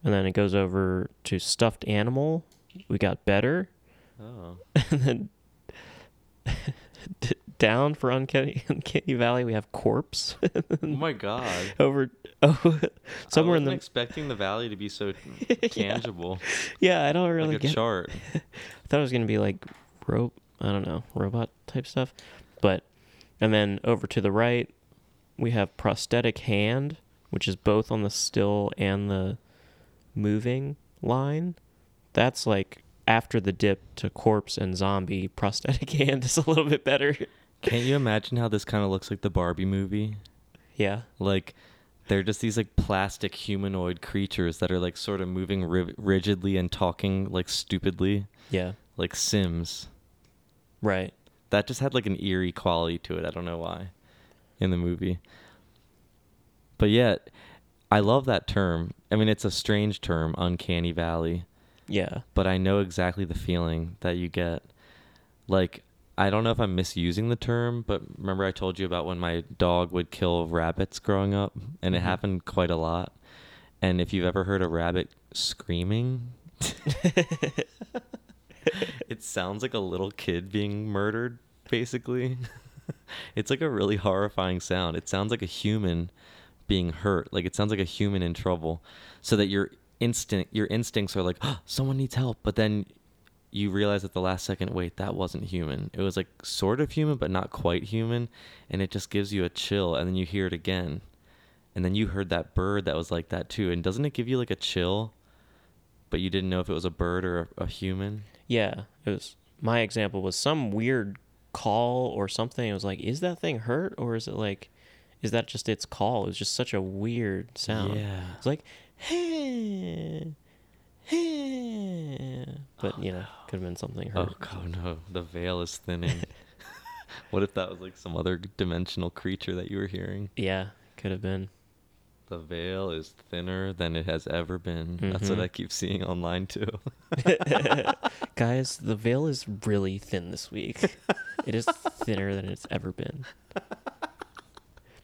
and then it goes over to stuffed animal. We got better, Oh. and then d- down for uncanny, uncanny valley we have corpse. oh my god. over oh, somewhere I in the expecting the valley to be so tangible. yeah I don't really like a get. chart. I thought it was gonna be like rope. I don't know robot type stuff, but and then over to the right we have prosthetic hand, which is both on the still and the moving line. That's like after the dip to corpse and zombie. Prosthetic hand is a little bit better. Can't you imagine how this kind of looks like the Barbie movie? Yeah. Like they're just these like plastic humanoid creatures that are like sort of moving ri- rigidly and talking like stupidly, Yeah. like Sims. Right. That just had like an eerie quality to it. I don't know why in the movie. But yet, I love that term. I mean, it's a strange term, uncanny valley, Yeah. but I know exactly the feeling that you get. Like, I don't know if I'm misusing the term, but remember I told you about when my dog would kill rabbits growing up, and it Mhm. happened quite a lot. And if you've ever heard a rabbit screaming, it sounds like a little kid being murdered, basically. it's like a really horrifying sound. It sounds like a human being hurt. Like it sounds like a human in trouble. So that your instinct your instincts are like, oh, someone needs help, but then you realize at the last second, wait, that wasn't human. It was like sort of human, but not quite human, and it just gives you a chill, and then you hear it again. And then you heard that bird that was like that too. And doesn't it give you like a chill? But you didn't know if it was a bird or a, a human? Yeah. It was my example was some weird call or something. It was like, is that thing hurt or is it like is that just its call? It was just such a weird sound. Yeah. It's like hey, hey. But you know, could have been something Oh hurt. god no, the veil is thinning. what if that was like some other dimensional creature that you were hearing? Yeah, could have been. The veil is thinner than it has ever been. That's what Mhm. I keep seeing online too. Guys, the veil is really thin this week. it is thinner than it's ever been.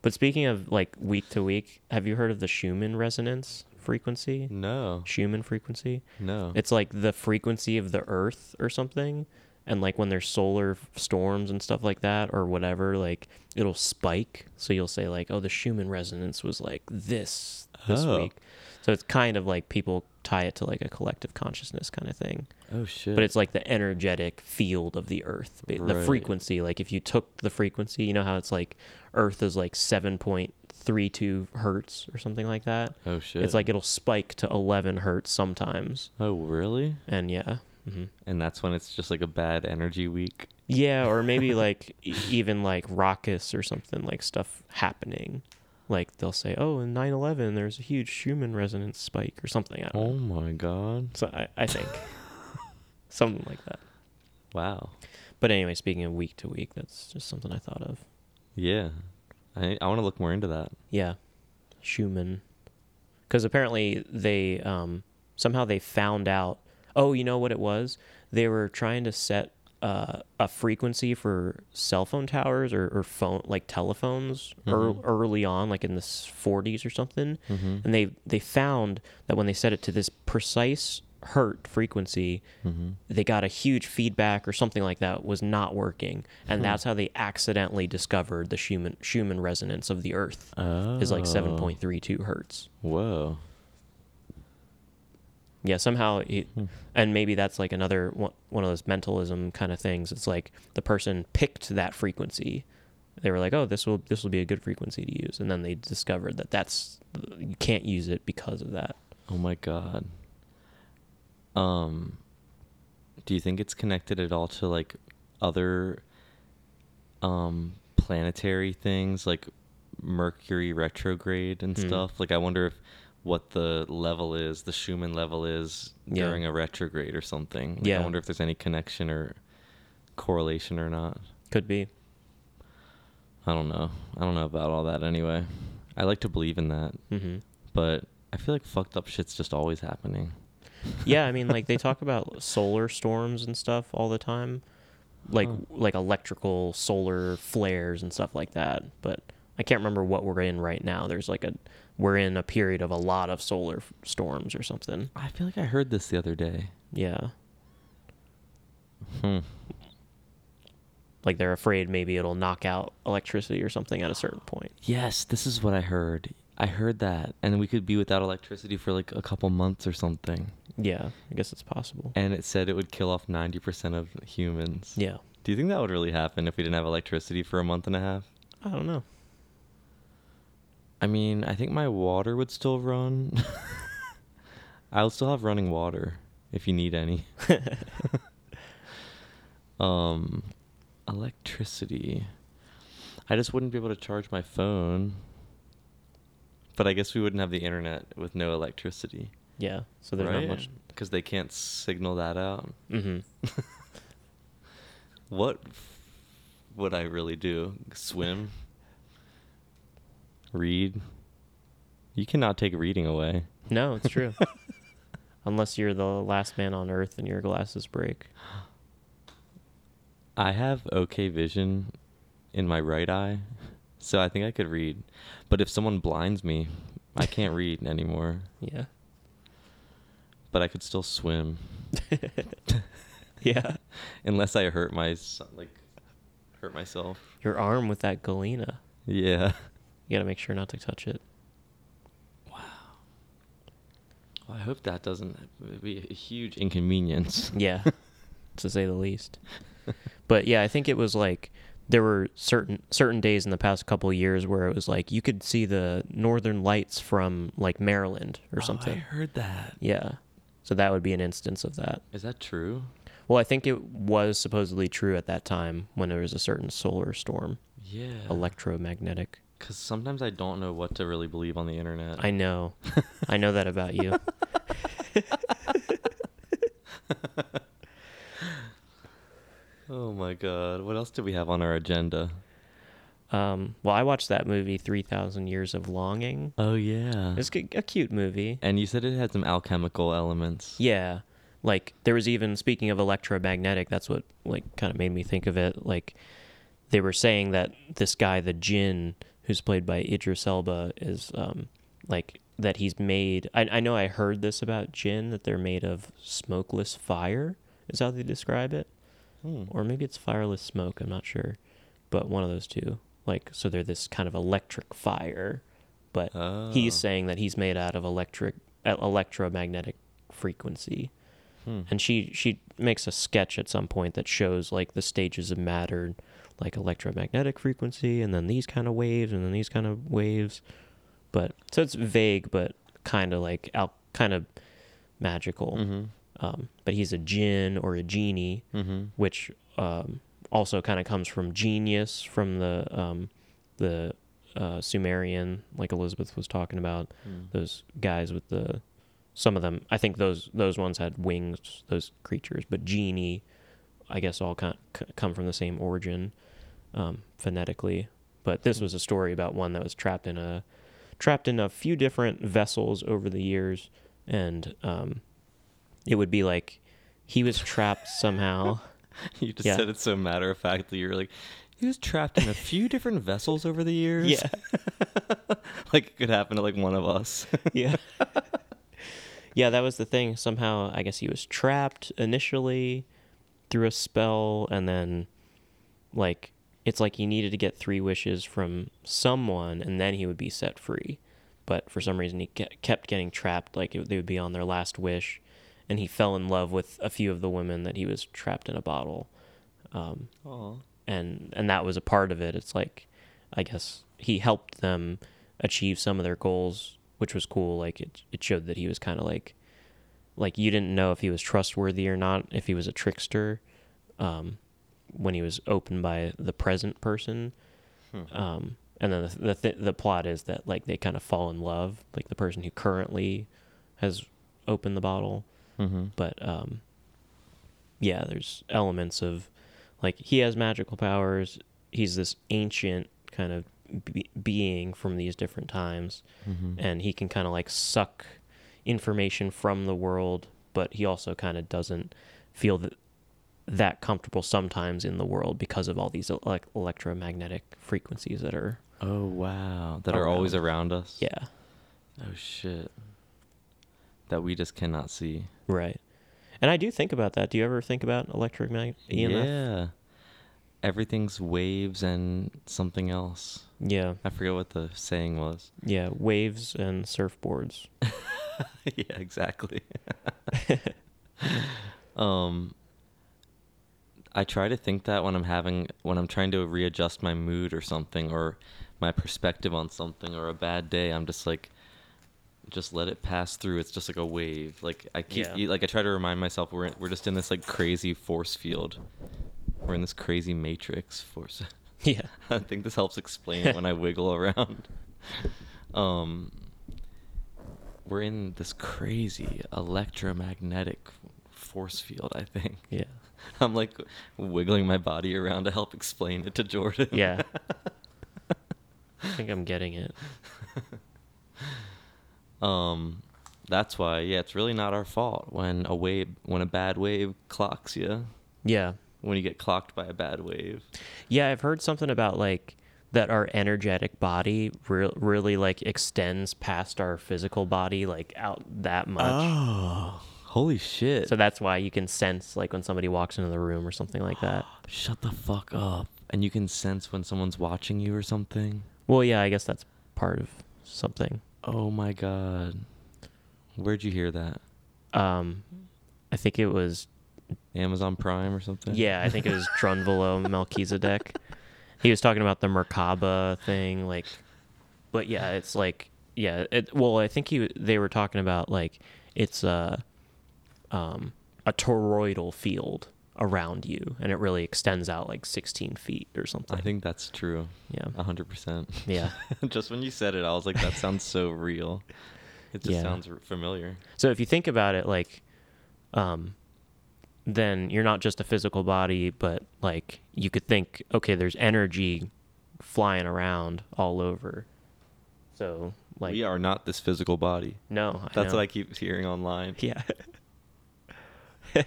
But speaking of like week to week, have you heard of the Schumann resonance frequency? no, Schumann frequency? no. It's like the frequency of the earth or something. And like when there's solar storms and stuff like that or whatever, like it'll spike. So you'll say like, "Oh, the Schumann resonance was like this this Oh. week." So it's kind of like people tie it to like a collective consciousness kind of thing oh shit. but it's like the energetic field of the earth the Right. frequency like if you took the frequency you know how it's like earth is like 7.32 hertz or something like that oh shit. it's like it'll spike to 11 hertz sometimes oh really? and yeah hmm And that's when it's just like a bad energy week. yeah or maybe like even like raucous or something like stuff happening like they'll say oh in 9-11 there's a huge schumann resonance spike or something I don't Oh know. my god. so I, I think something like that Wow. but anyway speaking of week to week that's just something i thought of Yeah. I I want to look more into that. Yeah, Schumann. Because apparently they um, somehow they found out. Oh, you know what it was? They were trying to set uh, a frequency for cell phone towers or, or phone like telephones ear early on, like in the 40s or something, Mm-hmm. and they they found that when they set it to this precise hertz frequency, Mm-hmm. they got a huge feedback or something like that was not working, Hmm. and that's how they accidentally discovered the Schumann Schumann resonance of the Earth is like Oh. 7.32 hertz. Whoa. Yeah, somehow, it, Hmm. and maybe that's like another one, one of those mentalism kind of things. It's like the person picked that frequency. They were like, "Oh, this will this will be a good frequency to use," and then they discovered that that's you can't use it because of that. Oh my god. Um do you think it's connected at all to like other um planetary things like Mercury retrograde and Hmm. stuff? Like I wonder if what the level is, the Schumann level is Yeah. during a retrograde or something. Like, I wonder if there's any connection or correlation or not. Could be. I don't know. I don't know about all that anyway. I like to believe in that, hmm but I feel like fucked up shit's just always happening. Yeah, I mean, like they talk about solar storms and stuff all the time, like Huh. like electrical solar flares and stuff like that. But I can't remember what we're in right now. There's like a we're in a period of a lot of solar f- storms or something. I feel like I heard this the other day. Yeah. Hmm. like they're afraid maybe it'll knock out electricity or something at a certain point. Yes, this is what I heard. I heard that, and we could be without electricity for like a couple months or something. Yeah, I guess it's possible. And it said it would kill off ninety percent of humans. Yeah, Do you think that would really happen if we didn't have electricity for a month and a half? I don't know. I mean, I think my water would still run. I'll still have running water if you need any. um, electricity. I just wouldn't be able to charge my phone. But I guess we wouldn't have the internet with no electricity. Yeah, so there's not much. Because they can't signal that out. hmm What would I really do? Swim? Read? You cannot take reading away. No, it's true. Unless you're the last man on Earth and your glasses break. I have okay vision in my right eye, so I think I could read. But if someone blinds me, I can't read anymore. Yeah. But I could still swim, Yeah. unless I hurt my like hurt myself. Your arm with that galena. Yeah. You gotta make sure not to touch it. Well, I hope that doesn't uh, be a huge inconvenience. Yeah, to say the least. But yeah, I think it was like there were certain certain days in the past couple of years where it was like you could see the northern lights from like Maryland or Oh, something. I heard that. Yeah. So that would be an instance of that. Is that true? Well, I think it was supposedly true at that time when there was a certain solar storm, Yeah. electromagnetic. Because sometimes I don't know what to really believe on the internet. I know. I know that about you. Oh my god. What else do we have on our agenda? Um, well, I watched that movie, 3,000 Years of Longing. Oh yeah. It's a a cute movie. and you said it had some alchemical elements. Yeah. Like there was even speaking of electromagnetic, that's what like kind of made me think of it. Like they were saying that this guy, the Jinn, who's played by Idris Elba, is um like that he's made. I I know I heard this about Jinn that they're made of smokeless fire. Is how they describe it, Hmm. or maybe it's fireless smoke. I'm not sure, but one of those two. Like so, they're this kind of electric fire, but Oh. he's saying that he's made out of electric electromagnetic frequency Hmm. and she she makes a sketch at some point that shows like the stages of matter like electromagnetic frequency and then these kind of waves and then these kind of waves but so it's vague but kind of like out kind of magical Mm-hmm. um, but he's a jinn or a genie Mm-hmm. which um, also kind of comes from genius from the um, the uh, Sumerian, like Elizabeth was talking about, Mm. those guys with the some of them. I think those those ones had wings, those creatures, but genie, I guess, all kind come from the same origin um, phonetically. But this was a story about one that was trapped in a trapped in a few different vessels over the years, and um, it would be like he was trapped somehow. You just Yeah. said it so matter of factly. You're like, he was trapped in a few different vessels over the years. Yeah. like it could happen to like one of us. yeah. yeah, that was the thing. Somehow, I guess he was trapped initially through a spell, and then, like, it's like he needed to get three wishes from someone, and then he would be set free. But for some reason, he kept getting trapped. Like, it, they would be on their last wish, and he fell in love with a few of the women that he was trapped in a bottle. Um, and and that was a part of it. It's like, I guess he helped them achieve some of their goals, which was cool. Like it it showed that he was kind of like, like you didn't know if he was trustworthy or not, if he was a trickster, um, when he was opened by the present person. Um, and then the the, th- the plot is that like they kind of fall in love, like the person who currently has opened the bottle Mm-hmm. but um yeah there's elements of like he has magical powers he's this ancient kind of be- being from these different times Mm-hmm. and he can kind of like suck information from the world but he also kind of doesn't feel that that comfortable sometimes in the world because of all these elec electromagnetic frequencies that are Oh wow, that are always around us. yeah Oh shit. That we just cannot see. Right and i do think about that do you ever think about electromagnetic EMF? Yeah. Everything's waves and something else. yeah I forget what the saying was. Yeah, waves and surfboards. yeah, exactly. um I try to think that when I'm having when I'm trying to readjust my mood or something or my perspective on something or a bad day, I'm just like just let it pass through. It's just like a wave. Like I keep Yeah. like I try to remind myself we're we're just in this like crazy force field. We're in this crazy matrix force. Yeah. I think this helps explain it when I wiggle around. Um, we're in this crazy electromagnetic force field. I think. Yeah. I'm like wiggling my body around to help explain it to Jordan. Yeah. I think I'm getting it. Um, that's why. Yeah, it's really not our fault when a wave, when a bad wave clocks you. Yeah. When you get clocked by a bad wave. Yeah, I've heard something about like that our energetic body re- really like extends past our physical body like out that much. Oh, holy shit! So that's why you can sense like when somebody walks into the room or something like that. Shut the fuck up. And you can sense when someone's watching you or something. Well, yeah, I guess that's part of something. Oh my god. Where'd you hear that? Um I think it was Amazon Prime or something? Yeah, I think it was Drunvalo Melchizedek. He was talking about the Merkaba thing, like, but yeah, it's like, yeah, it. Well, I think he they were talking about like it's a, um, a toroidal field around you, and it really extends out like 16 feet or something. I think that's true. Yeah. A hundred percent. Yeah. Just when you said it, I was like, that sounds so real. It just Yeah. sounds familiar. So if you think about it, like, um, then you're not just a physical body, but like you could think, okay, there's energy flying around all over. So like, we are not this physical body. no, I That's know. what I keep hearing online. yeah,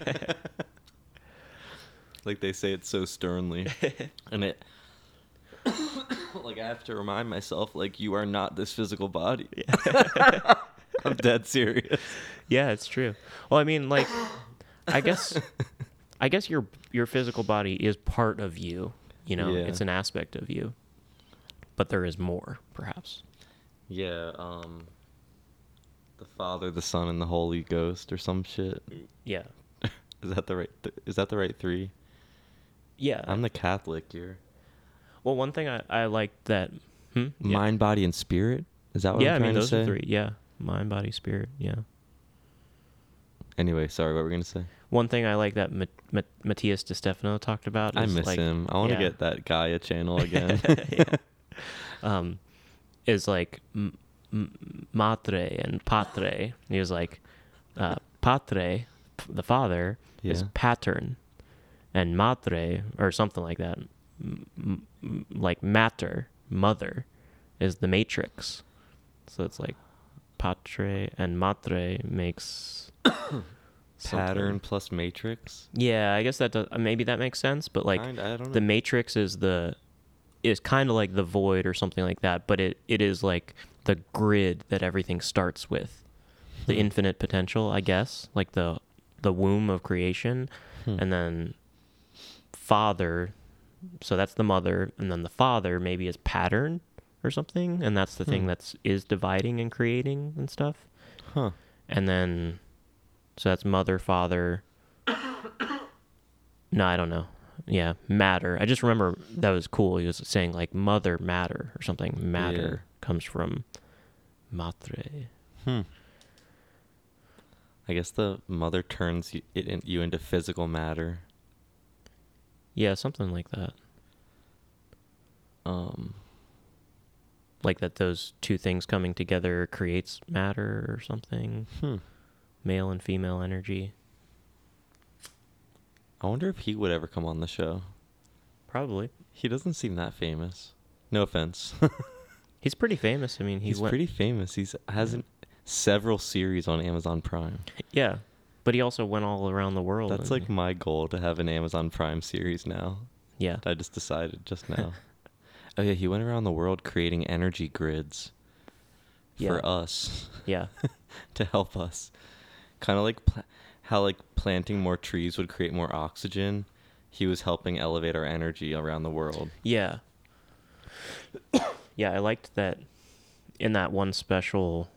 Like they say it so sternly. and it like I have to remind myself like you are not this physical body. I'm dead serious. yeah, it's true. Well, I mean, like, I guess, I guess your your physical body is part of you. You know, Yeah. it's an aspect of you, but there is more, perhaps. Yeah, um the Father, the Son, and the Holy Ghost or some shit. Yeah, Is that the right th- is that the right three? Yeah. I'm the Catholic here. well, one thing I I like that. Hmm? Yeah. Mind, body, and spirit? Is that what yeah, I'm I mean trying to those say? are three. Yeah, mind, body, spirit. Yeah. Anyway, sorry, what were we gonna say? One thing I like that Ma- Ma- Matías De Stefano talked about. I miss like, him. I want to yeah. get that Gaia channel again. um, is like m- m- matre and patre. He was like, uh, patre, p- the father, is pattern, and madre or something like that, m- like matter, mother, is the matrix. So it's like patre and madre makes Pattern plus matrix. Yeah, I guess that does, maybe that makes sense, but like I the matrix is the is kind of like the void or something like that, but it it is like the grid that everything starts with. The Hmm. infinite potential, I guess, like the the womb of creation Hmm. and then father so that's the mother and then the father maybe is pattern or something and that's the thing Hmm. that's is dividing and creating and stuff Huh. and then so that's mother father no i don't know yeah matter i just remember that was cool he was saying like mother matter or something matter comes from matre Hmm. I guess the mother turns you, it you into physical matter. Yeah something like that Um. like that those two things coming together creates matter or something Hmm. male and female energy I wonder if he would ever come on the show. probably He doesn't seem that famous. No offense. he's pretty famous i mean he He's went pretty famous. He's has an, several series on Amazon Prime. yeah but he also went all around the world That's like my goal to have an Amazon Prime series now. yeah I just decided just now. oh yeah, he went around the world creating energy grids Yeah. for us yeah to help us. Kind of like pla- how like planting more trees would create more oxygen. He was helping elevate our energy around the world. Yeah. yeah, I liked that in that one special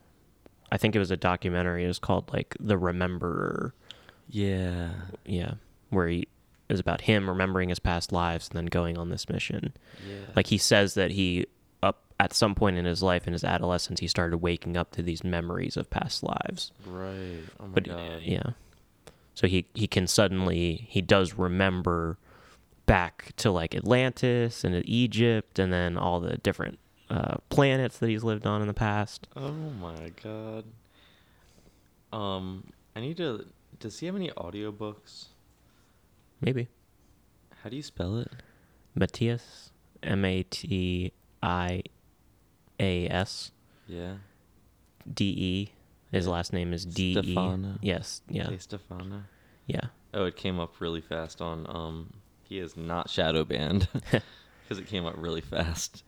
I think it was a documentary, it was called like The Rememberer. Yeah. Yeah. Where he it was about him remembering his past lives and then going on this mission. Yeah. Like he says that he up at some point in his life in his adolescence he started waking up to these memories of past lives. right. Oh my but god. yeah so he he can suddenly he does remember back to like atlantis and egypt and then all the different uh, planets that he's lived on in the past Oh my god. Um, I need to. Does he have any audiobooks? maybe How do you spell it? Matías m-a-t-i-a-s Yeah. d-e his E. last name is d-e Stefano. yes yeah Hey, Stefano. yeah Oh, it came up really fast on. Um, he is not shadow banned because it came up really fast.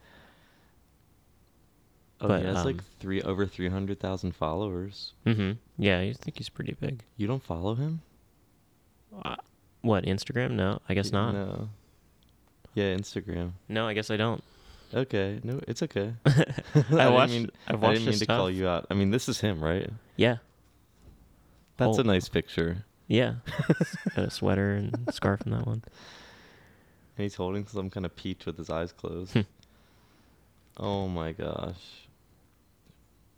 Oh, But, he has like um, three over three hundred thousand followers. mm-hmm yeah i think he's pretty big You don't follow him? uh, what instagram no i guess not No. Yeah, Instagram. no i guess i don't Okay, no, it's okay. I watched- mean- I've I watched didn't mean to call you out. I mean, this is him, right? yeah That's Oh. a nice picture. Yeah. Got a sweater and scarf in that one. And he's holding some kind of peach with his eyes closed. Hmm. oh my gosh.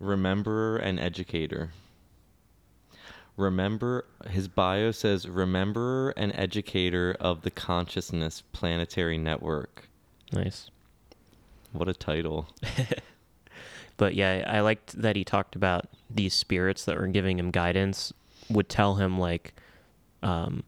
Rememberer and educator. Remember, his bio says rememberer and educator of the consciousness planetary network. Nice. What a title. But yeah, I liked that he talked about these spirits that were giving him guidance would tell him like um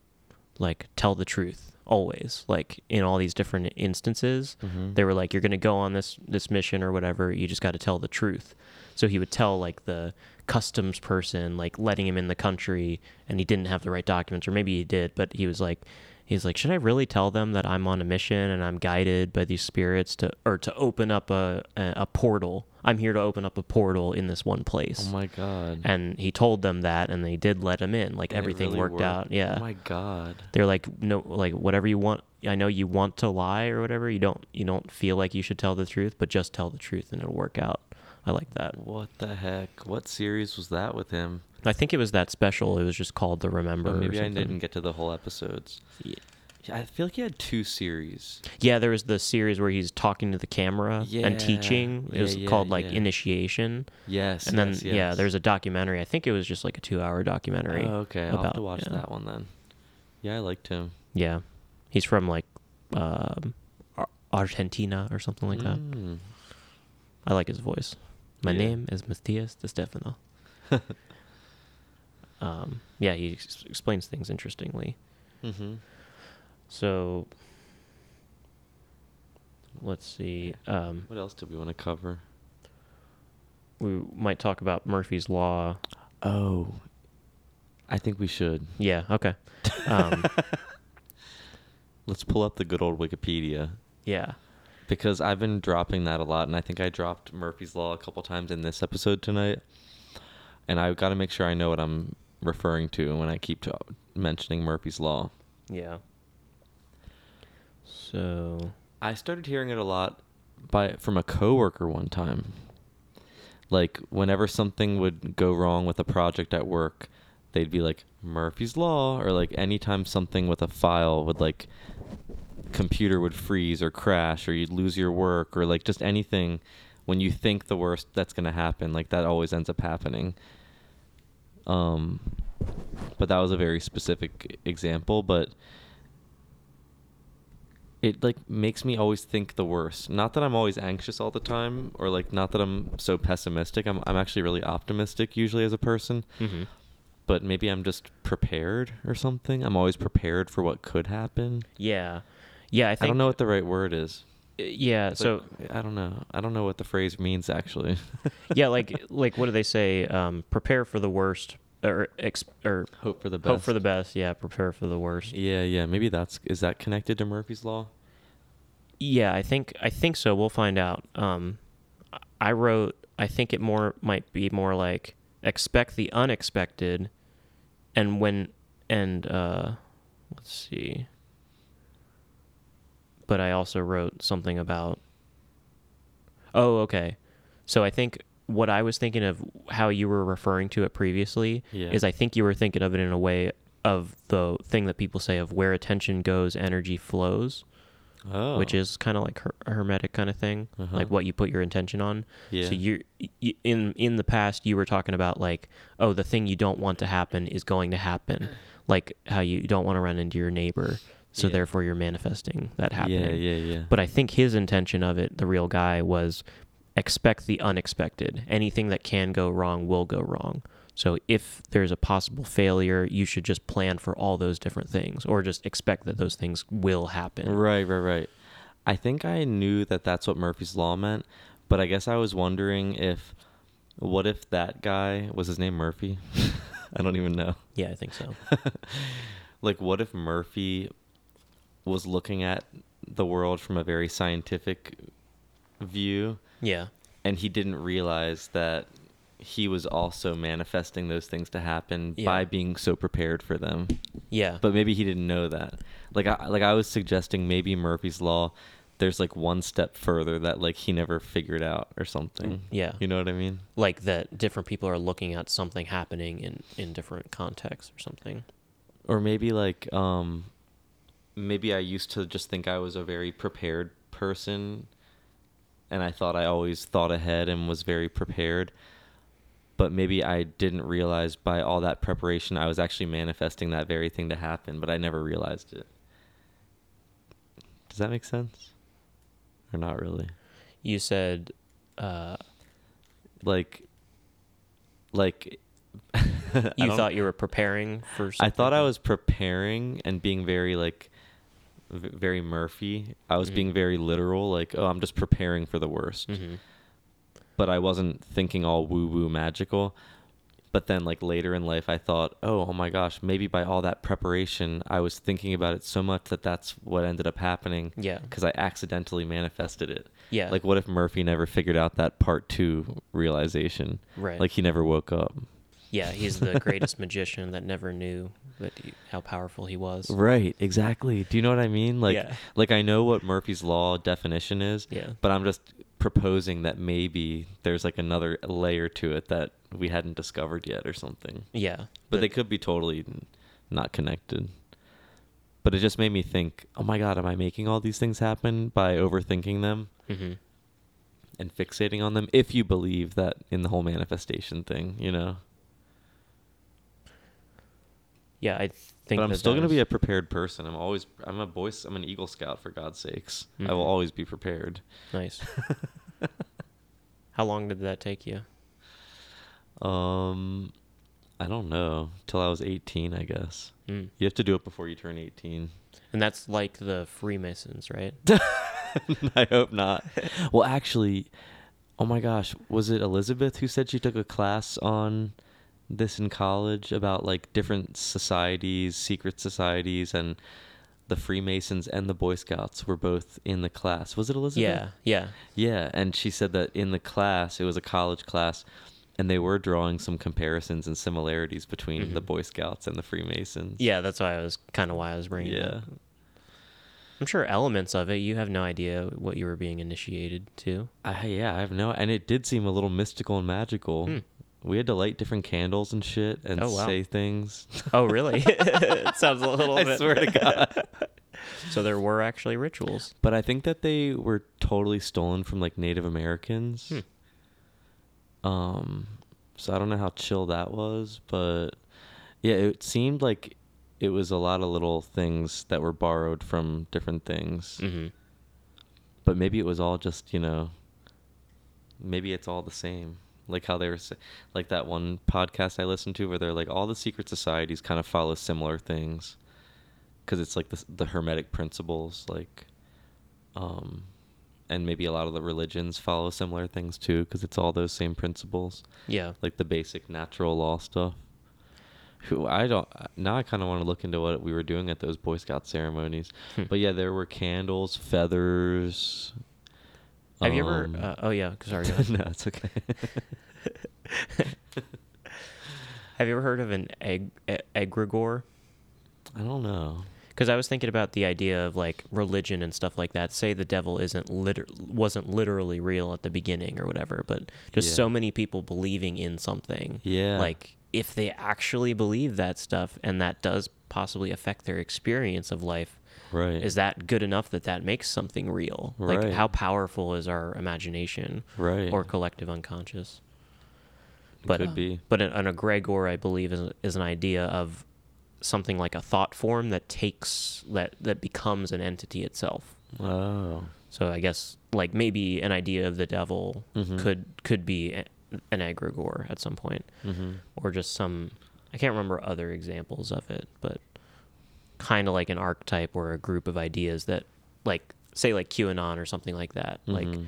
like tell the truth always. Like in all these different instances, Mhm. they were like you're going to go on this this mission or whatever, you just got to tell the truth. So he would tell like the customs person like letting him in the country and he didn't have the right documents or maybe he did, but he was like he's like should I really tell them that I'm on a mission and I'm guided by these spirits to or to open up a a, a portal. I'm here to open up a portal in this one place. Oh my god. and he told them that and they did let him in. Like And everything really worked, out. Yeah. Oh my god. They're like no like whatever you want I know you want to lie or whatever. You don't you don't feel like you should tell the truth, but just tell the truth and it'll work out. I like that. What the heck? What series was that with him? I think it was that special. It was just called The Oh, Remember. or maybe I didn't get to the whole episodes. Yeah. I feel like he had two series. Yeah, there was the series where he's talking to the camera Yeah. and teaching. It Yeah, was yeah, called like. Initiation. Yes. and then yes, yeah, there's a documentary. I think it was just like a two-hour documentary. Oh, okay. I'll have about- to watch that one then. Yeah, I liked him. Yeah, he's from like um, Argentina or something like that. Mm. I like his voice. My Yeah. name is Matías De Stefano. um, yeah, he ex- explains things interestingly. Mm-hmm. So let's see. Um, What else do we want to cover? we might talk about Murphy's Law. Oh, I think we should. Yeah. Okay. Um, Let's pull up the good old Wikipedia yeah. Because I've been dropping that a lot, and I think I dropped Murphy's Law a couple times in this episode tonight. And I've got to make sure I know what I'm referring to when I keep mentioning Murphy's Law. Yeah. So. I started hearing it a lot by from a coworker one time. Like whenever something would go wrong with a project at work, they'd be like Murphy's law or like anytime something with a file would like computer would freeze or crash or you'd lose your work or like just anything when you think the worst that's going to happen, like that always ends up happening. Um but that was a very specific example, but it like makes me always think the worst. Not that I'm always anxious all the time, or like not that I'm so pessimistic. I'm I'm actually really optimistic usually as a person, hmm but maybe I'm just prepared or something. I'm always prepared for what could happen. Yeah. Yeah. I I, don't know what the right word is. uh, Yeah. It's So. like- I don't know. I don't know what the phrase means actually. yeah. Like. Like. What do they say? Um, prepare for the worst, or ex- or Hope for the best. hope for the best. Yeah. Prepare for the worst. Yeah, yeah. Maybe that's is that connected to Murphy's law? Yeah, I think I think so. We'll find out. Um, I wrote. I think it more might be more like expect the unexpected, and when and uh, let's see. But I also wrote something about. Oh, okay. So I think what I was thinking of how you were referring to it previously Yeah. is I think you were thinking of it in a way of the thing that people say of where attention goes, energy flows Oh. which is kind of like her- a hermetic kind of thing, Uh-huh. like what you put your intention on. Yeah. So you in in the past you were talking about like, oh, the thing you don't want to happen is going to happen, like how you don't want to run into your neighbor, so Yeah. therefore you're manifesting that happening. Yeah, yeah, yeah. But I think his intention of it, the real guy, was expect the unexpected. Anything that can go wrong will go wrong. So if there's a possible failure, you should just plan for all those different things, or just expect that those things will happen. Right, right, right. I think I knew that that's what Murphy's Law meant, but I guess I was wondering if, what if that guy was his name Murphy? I don't even know. Yeah, I think so. Like, what if Murphy was looking at the world from a very scientific view, Yeah. and he didn't realize that he was also manifesting those things to happen Yeah. by being so prepared for them? Yeah. but maybe he didn't know that. Like I like I was suggesting maybe Murphy's law there's like one step further that like he never figured out or something. Yeah. You know what I mean? like that different people are looking at something happening in in different contexts or something. Or maybe like um maybe I used to just think I was a very prepared person and I thought I always thought ahead and was very prepared. But maybe I didn't realize by all that preparation I was actually manifesting that very thing to happen, but I never realized it. Does that make sense? Or not really? You said uh Like like you thought you were preparing for something. I thought I was preparing and being very like v- very Murphy. I was Mhm. being very literal like oh I'm just preparing for the worst. Mhm. But I wasn't thinking all woo woo magical. But then like later in life I thought, "Oh, oh my gosh, maybe by all that preparation I was thinking about it so much that that's what ended up happening." Yeah. Cuz I accidentally manifested it. Yeah. Like what if Murphy never figured out that part 2 realization? Right. Like he never woke up. Yeah, he's the greatest magician that never knew that he, how powerful he was. Right, exactly. Do you know what I mean? Like Yeah. like I know what Murphy's law definition is, Yeah. but I'm just proposing that maybe there's like another layer to it that we hadn't discovered yet or something. Yeah. But they could be totally not connected. But it just made me think, "Oh my god, am I making all these things happen by overthinking them hmm and fixating on them if you believe that in the whole manifestation thing, you know?" Yeah, I think but I'm that still that going to is- be a prepared person. I'm always I'm a boy I'm an Eagle Scout for God's sakes. I will Mhm. always be prepared. nice. how long did that take you? Um I don't know. Till I was 18, I guess. Mm. You have to do it before you turn 18. And that's like the Freemasons, right? I hope not. well, actually, oh my gosh, was it Elizabeth who said she took a class on this in college about like different societies, secret societies, and the Freemasons and the Boy Scouts were both in the class. Was it Elizabeth? Yeah, yeah. Yeah, and she said that in the class, it was a college class, and they were drawing some comparisons and similarities between the Mhm. Boy Scouts and the Freemasons. Yeah, that's why I was kind of why I was bringing it Yeah. up. I'm sure elements of it, you have no idea what you were being initiated to. I, yeah, I have no, and it did seem a little mystical and magical. Hmm. We had to light different candles and shit and Oh, wow. say things. Oh, really? it sounds a little I bit. swear to God. so there were actually rituals. But I think that they were totally stolen from like Native Americans. Hmm. Um, so I don't know how chill that was, but yeah, it seemed like it was a lot of little things that were borrowed from different things. hmm But maybe it was all just you know. Maybe it's all the same. Like how they were, like that one podcast I listened to where they're like all the secret societies kind of follow similar things, because it's like the the hermetic principles, like, um, and maybe a lot of the religions follow similar things too, because it's all those same principles, Yeah. like the basic natural law stuff. Who I don't now I kind of want to look into what we were doing at those Boy Scout ceremonies, Hmm. but yeah, there were candles, feathers. Have you ever? um, Uh, oh yeah. Sorry. no, it's okay. have you ever heard of an egg egregore? I don't know. Because I was thinking about the idea of like religion and stuff like that. Say the devil isn't liter- wasn't literally real at the beginning or whatever, but just Yeah. so many people believing in something. Yeah. Like if they actually believe that stuff and that does possibly affect their experience of life, Right. is that good enough that that makes something real? Like how powerful is our imagination right? or collective unconscious? But- could be. But an, an egregore, I believe, is, is an idea of something like a thought form that takes that that becomes an entity itself. Oh. So I guess like maybe an idea of the devil Mhm. could could be a- an egregore at some point, Mm-hmm. or just some. I can't remember other examples of it, but kind of like an archetype or a group of ideas that, like, say, like QAnon or something like that. Like Mhm.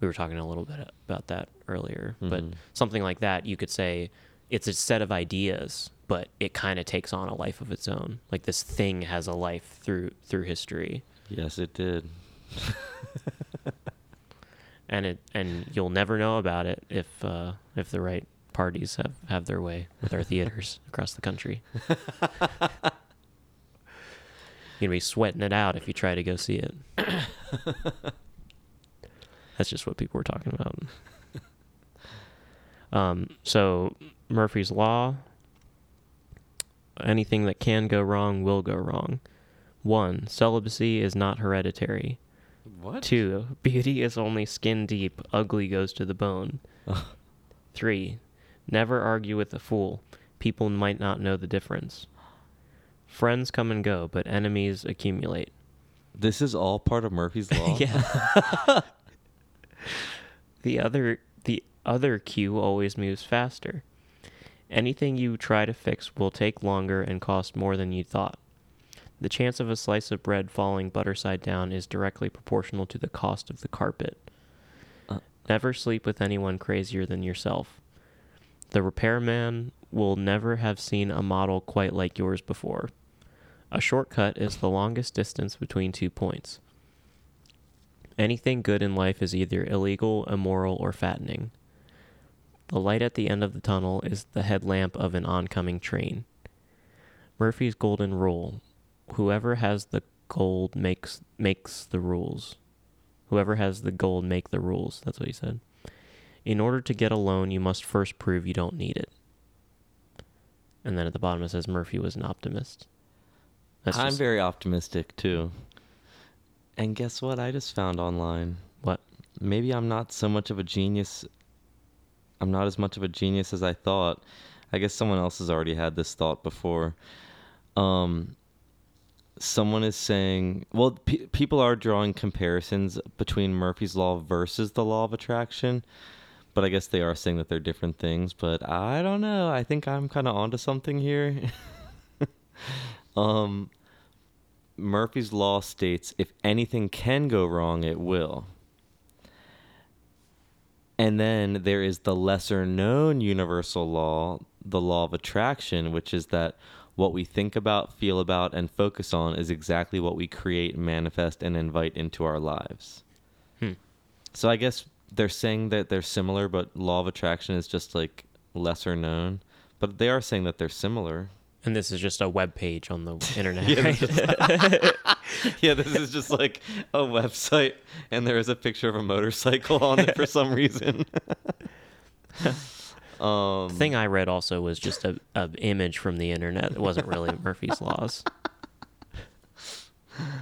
we were talking a little bit about that earlier, but Mhm. something like that, you could say it's a set of ideas, but it kind of takes on a life of its own. Like this thing has a life through through history, Yes, it did. and it and you'll never know about it if uh, if the right parties have have their way with our theaters across the country. You're gonna be sweating it out if you try to go see it. That's just what people were talking about. Um, so Murphy's Law. Anything that can go wrong will go wrong. One, celibacy is not hereditary. What? Two, beauty is only skin deep, ugly goes to the bone. Three, never argue with a fool. People might not know the difference. Friends come and go, but enemies accumulate. This is all part of Murphy's Law. yeah. the other the other queue always moves faster. Anything you try to fix will take longer and cost more than you thought. The chance of a slice of bread falling butter side down is directly proportional to the cost of the carpet. Uh. Never sleep with anyone crazier than yourself. The repairman will never have seen a model quite like yours before. A shortcut is the longest distance between two points. Anything good in life is either illegal, immoral, or fattening. The light at the end of the tunnel is the headlamp of an oncoming train. Murphy's golden rule: whoever has the gold makes makes the rules. Whoever has the gold make the rules. That's what he said. In order to get a loan, you must first prove you don't need it. And then at the bottom it says Murphy was an optimist. That's I'm just- very optimistic too. And guess what? I just found online. What? Maybe I'm not so much of a genius. I'm not as much of a genius as I thought. I guess someone else has already had this thought before. Um, someone is saying, well, pe- people are drawing comparisons between Murphy's Law versus the Law of Attraction, but I guess they are saying that they're different things. But I don't know. I think I'm kind of onto something here. um, Murphy's Law states if anything can go wrong, it will. And then there is the lesser known universal law, the law of attraction, which is that what we think about, feel about, and focus on is exactly what we create, manifest, and invite into our lives. Hmm. So I guess they're saying that they're similar, but law of attraction is just like lesser known. But they are saying that they're similar. And this is just a web page on the internet. Yeah, this yeah, this is just like a website, and there is a picture of a motorcycle on it for some reason. um, The thing I read also was just a, a image from the internet. It wasn't really Murphy's laws.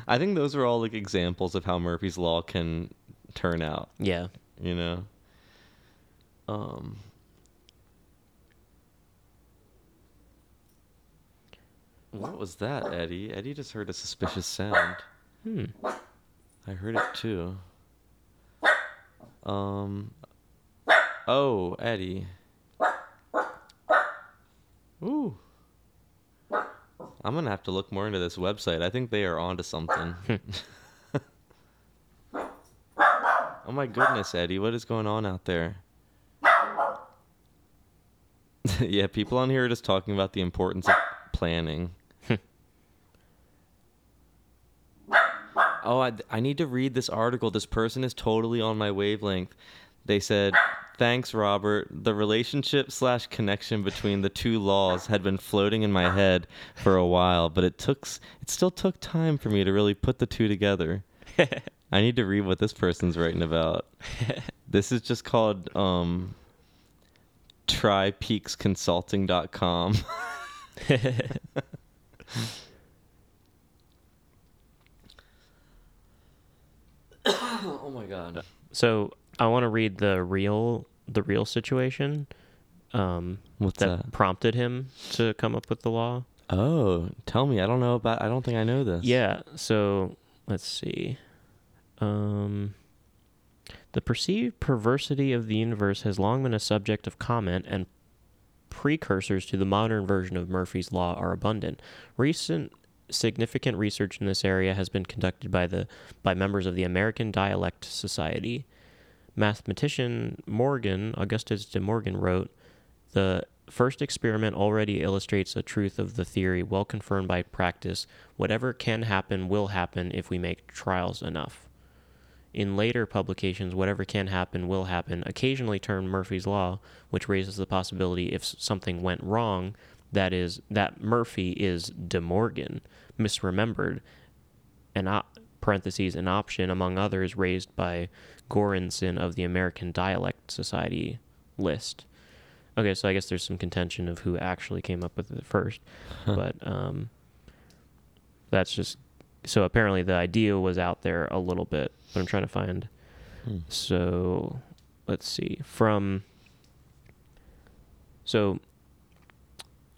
I think those are all like examples of how Murphy's law can turn out. Yeah. You know. Um. What was that, Eddie? Eddie just heard a suspicious sound. Hmm. I heard it too. Um. Oh, Eddie. Ooh. I'm gonna have to look more into this website. I think they are onto something. oh my goodness, Eddie, what is going on out there? yeah, people on here are just talking about the importance of planning. Oh, I, I need to read this article. This person is totally on my wavelength. They said, "Thanks, Robert. The relationship slash connection between the two laws had been floating in my head for a while, but it took it still took time for me to really put the two together." I need to read what this person's writing about. this is just called um, trypeaksconsulting.com. oh my god. So I want to read the real the real situation um, What's that, that? prompted him to come up with the law. Oh, tell me. I don't know about I don't think I know this. Yeah. So let's see. Um, the perceived perversity of the universe has long been a subject of comment, and precursors to the modern version of Murphy's Law are abundant. Recent significant research in this area has been conducted by the by members of the American Dialect Society. Mathematician Morgan, Augustus de Morgan, wrote, "The first experiment already illustrates a truth of the theory well confirmed by practice. Whatever can happen will happen if we make trials enough." In later publications, whatever can happen will happen, occasionally termed Murphy's Law, which raises the possibility if something went wrong, that is, that Murphy is De Morgan, misremembered, an op- parentheses, an option, among others, raised by Goranson of the American Dialect Society list. Okay, so I guess there's some contention of who actually came up with it first, but um, that's just so apparently the idea was out there a little bit, but I'm trying to find. Hmm. So let's see from. So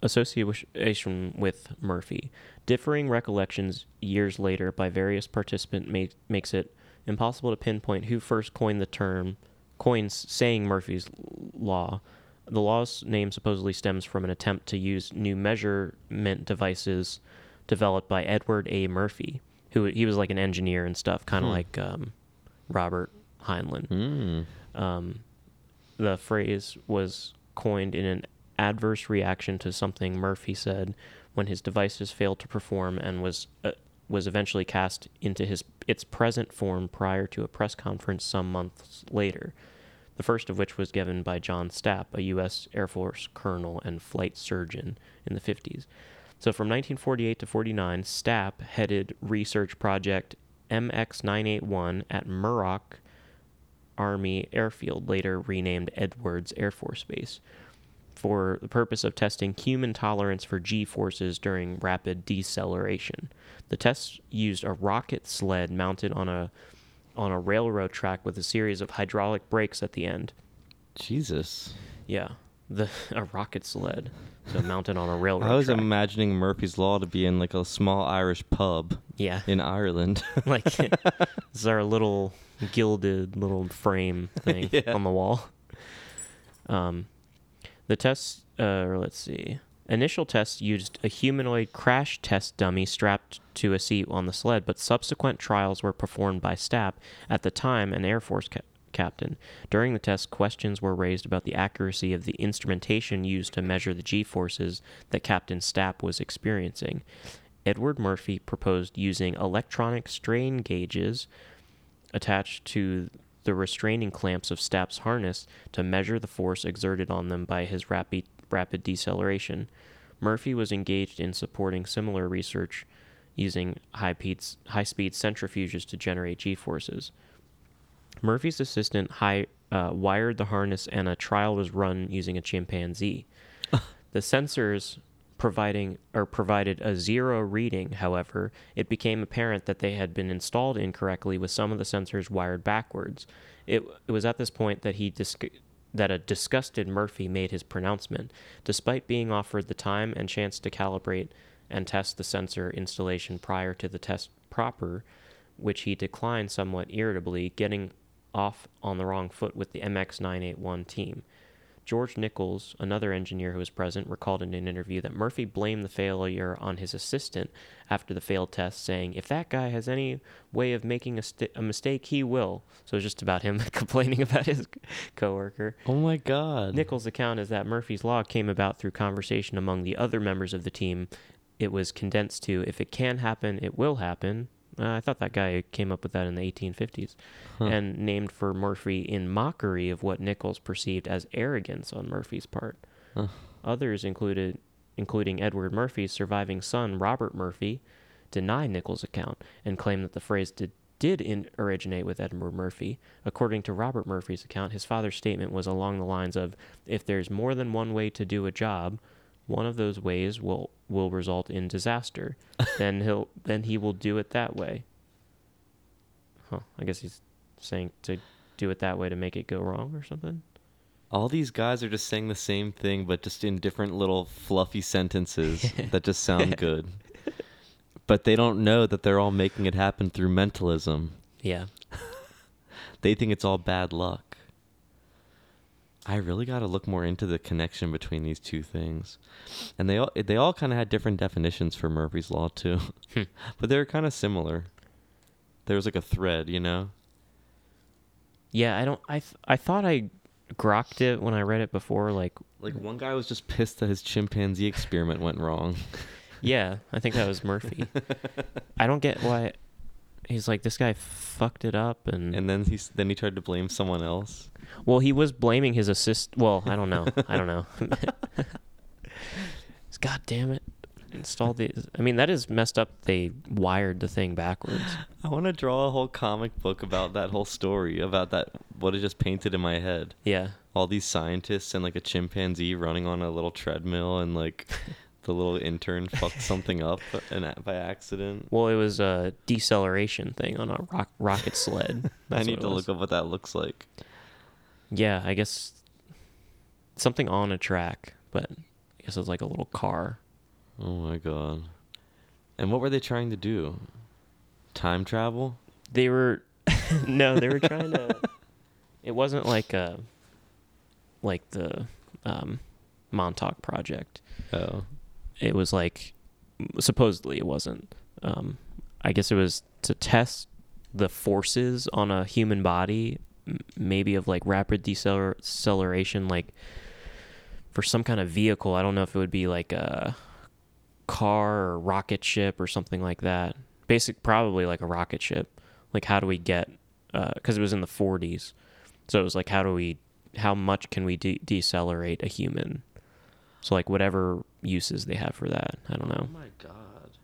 association with Murphy. Differing recollections years later by various participants ma- makes it impossible to pinpoint who first coined the term, coins saying Murphy's law. The law's name supposedly stems from an attempt to use new measurement devices developed by Edward A. Murphy, who he was like an engineer and stuff, kind of Hmm. like um, Robert Heinlein. Mm. Um, the phrase was coined in an adverse reaction to something Murphy said when his devices failed to perform and was uh, was eventually cast into his its present form prior to a press conference some months later. The first of which was given by John Stapp, a U.S. Air Force colonel and flight surgeon in the 50s. So from 1948 to 49, Stapp headed research project MX981 at Muroc Army Airfield, later renamed Edwards Air Force Base, for the purpose of testing human tolerance for G forces during rapid deceleration. The tests used a rocket sled mounted on a on a railroad track with a series of hydraulic brakes at the end. Jesus. Yeah, the a rocket sled, so mounted on a railroad. Track. I was track. imagining Murphy's Law to be in like a small Irish pub yeah, in Ireland. like is our little gilded little frame thing Yeah. on the wall. Um, the tests, uh, let's see. Initial tests used a humanoid crash test dummy strapped to a seat on the sled, but subsequent trials were performed by Stapp, at the time an Air Force ca- captain. During the test, questions were raised about the accuracy of the instrumentation used to measure the G forces that Captain Stapp was experiencing. Edward Murphy proposed using electronic strain gauges attached to the restraining clamps of Stapp's harness to measure the force exerted on them by his rapid, rapid deceleration. Murphy was engaged in supporting similar research using high, peats, high speed centrifuges to generate G forces. Murphy's assistant high, uh, wired the harness and a trial was run using a chimpanzee. the sensors providing or provided a zero reading, however, it became apparent that they had been installed incorrectly with some of the sensors wired backwards. It, it was at this point that he dis- that a disgusted Murphy made his pronouncement. Despite being offered the time and chance to calibrate and test the sensor installation prior to the test proper, which he declined somewhat irritably, getting off on the wrong foot with the MX 981 team. George Nichols, another engineer who was present, recalled in an interview that Murphy blamed the failure on his assistant after the failed test, saying, If that guy has any way of making a, st- a mistake, he will. So it's just about him complaining about his coworker. Oh my god. Nichols' account is that Murphy's Law came about through conversation among the other members of the team. It was condensed to, if it can happen, it will happen. Uh, I thought that guy came up with that in the 1850s. Huh. And named for Murphy in mockery of what Nichols perceived as arrogance on Murphy's part. Huh. Others included, including Edward Murphy's surviving son, Robert Murphy, deny Nichols' account and claim that the phrase did, did in, originate with Edward Murphy. According to Robert Murphy's account, his father's statement was along the lines of If there's more than one way to do a job, one of those ways will, will result in disaster. then he'll then he will do it that way. Huh. I guess he's saying to do it that way to make it go wrong or something. All these guys are just saying the same thing, but just in different little fluffy sentences that just sound good. But they don't know that they're all making it happen through mentalism. Yeah. They think it's all bad luck. I really got to look more into the connection between these two things, and they all they all kind of had different definitions for Murphy's law too, Hmm. but they were kind of similar. There was like a thread, you know. Yeah, I don't I th- I thought I grokked it when I read it before like Like one guy was just pissed that his chimpanzee experiment went wrong. yeah, I think that was Murphy. I don't get why he's like this guy fucked it up and, and then he's then he tried to blame someone else. Well he was blaming his assist well, I don't know. I don't know. God damn it. Installed the I mean that is messed up they wired the thing backwards. I want to draw a whole comic book about that whole story about that what it just painted in my head. Yeah. All these scientists and like a chimpanzee running on a little treadmill and like the little intern fucked something up and by accident. Well, it was a deceleration thing on a rock, rocket sled. I need to was. look up what that looks like. Yeah, I guess something on a track, but I guess it's like a little car. Oh my god. And what were they trying to do? Time travel? They were no, they were trying to. It wasn't like a like the um, Montauk project. Oh. It was like supposedly it wasn't. Um, I guess it was to test the forces on a human body, maybe of like rapid deceleration, like for some kind of vehicle. I don't know if it would be like a car or rocket ship or something like that. Basic, probably like a rocket ship. Like, how do we get? Uh, because it was in the 40s, so it was like, how do we? How much can we de- decelerate a human? So like whatever uses they have for that, I don't know. Oh my god.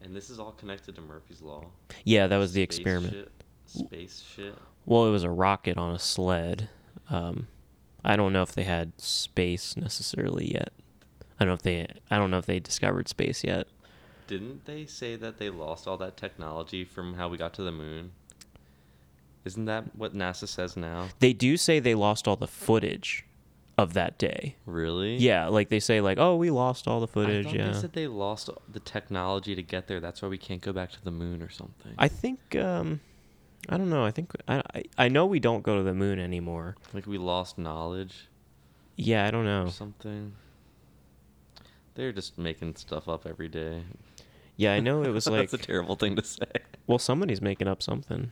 And this is all connected to Murphy's law. Yeah, that was the Space experiment. Shit. Space shit. Well, it was a rocket on a sled. Um, I don't know if they had space necessarily yet. I don't know if they. I don't know if they discovered space yet. Didn't they say that they lost all that technology from how we got to the moon? Isn't that what NASA says now? They do say they lost all the footage of that day. Really? Yeah, like they say, like, oh, we lost all the footage. thought yeah, they said they lost the technology to get there. That's why we can't go back to the moon or something. I think. Um, I don't know. I think I, I know we don't go to the moon anymore. like we lost knowledge Yeah, I don't know. something. They're just making stuff up every day. Yeah, I know it was like. That's a terrible thing to say. Well, somebody's making up something.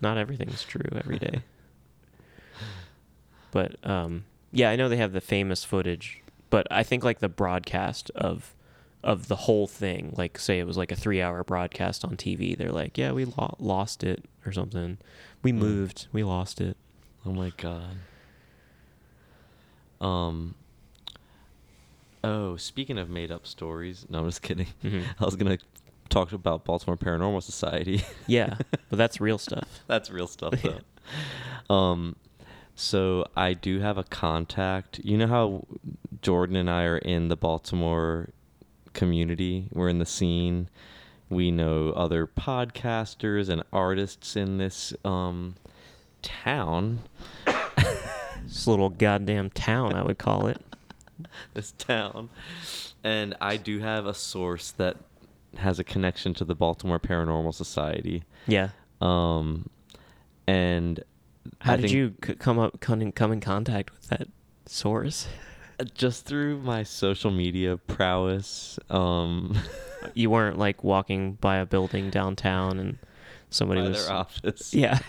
Not everything's true every day. But um, yeah, I know they have the famous footage, but I think like the broadcast of of the whole thing, like say it was like a three hour broadcast on TV, they're like, yeah, we lo- lost it or something. We Mm. moved, we lost it. Oh my god. Um. Oh, speaking of made up stories, no, I'm just kidding. Mhm. I was gonna talk about Baltimore Paranormal Society. Yeah, but that's real stuff. That's real stuff though. um, so I do have a contact. You know how Jordan and I are in the Baltimore community. We're in the scene. We know other podcasters and artists in this um, town. This little goddamn town, I would call it. this town. And I do have a source that has a connection to the Baltimore Paranormal Society. Yeah. Um, and How I did you c- come up come in, come in contact with that source? Just through my social media prowess. Um, You weren't like walking by a building downtown and somebody was their office. Yeah.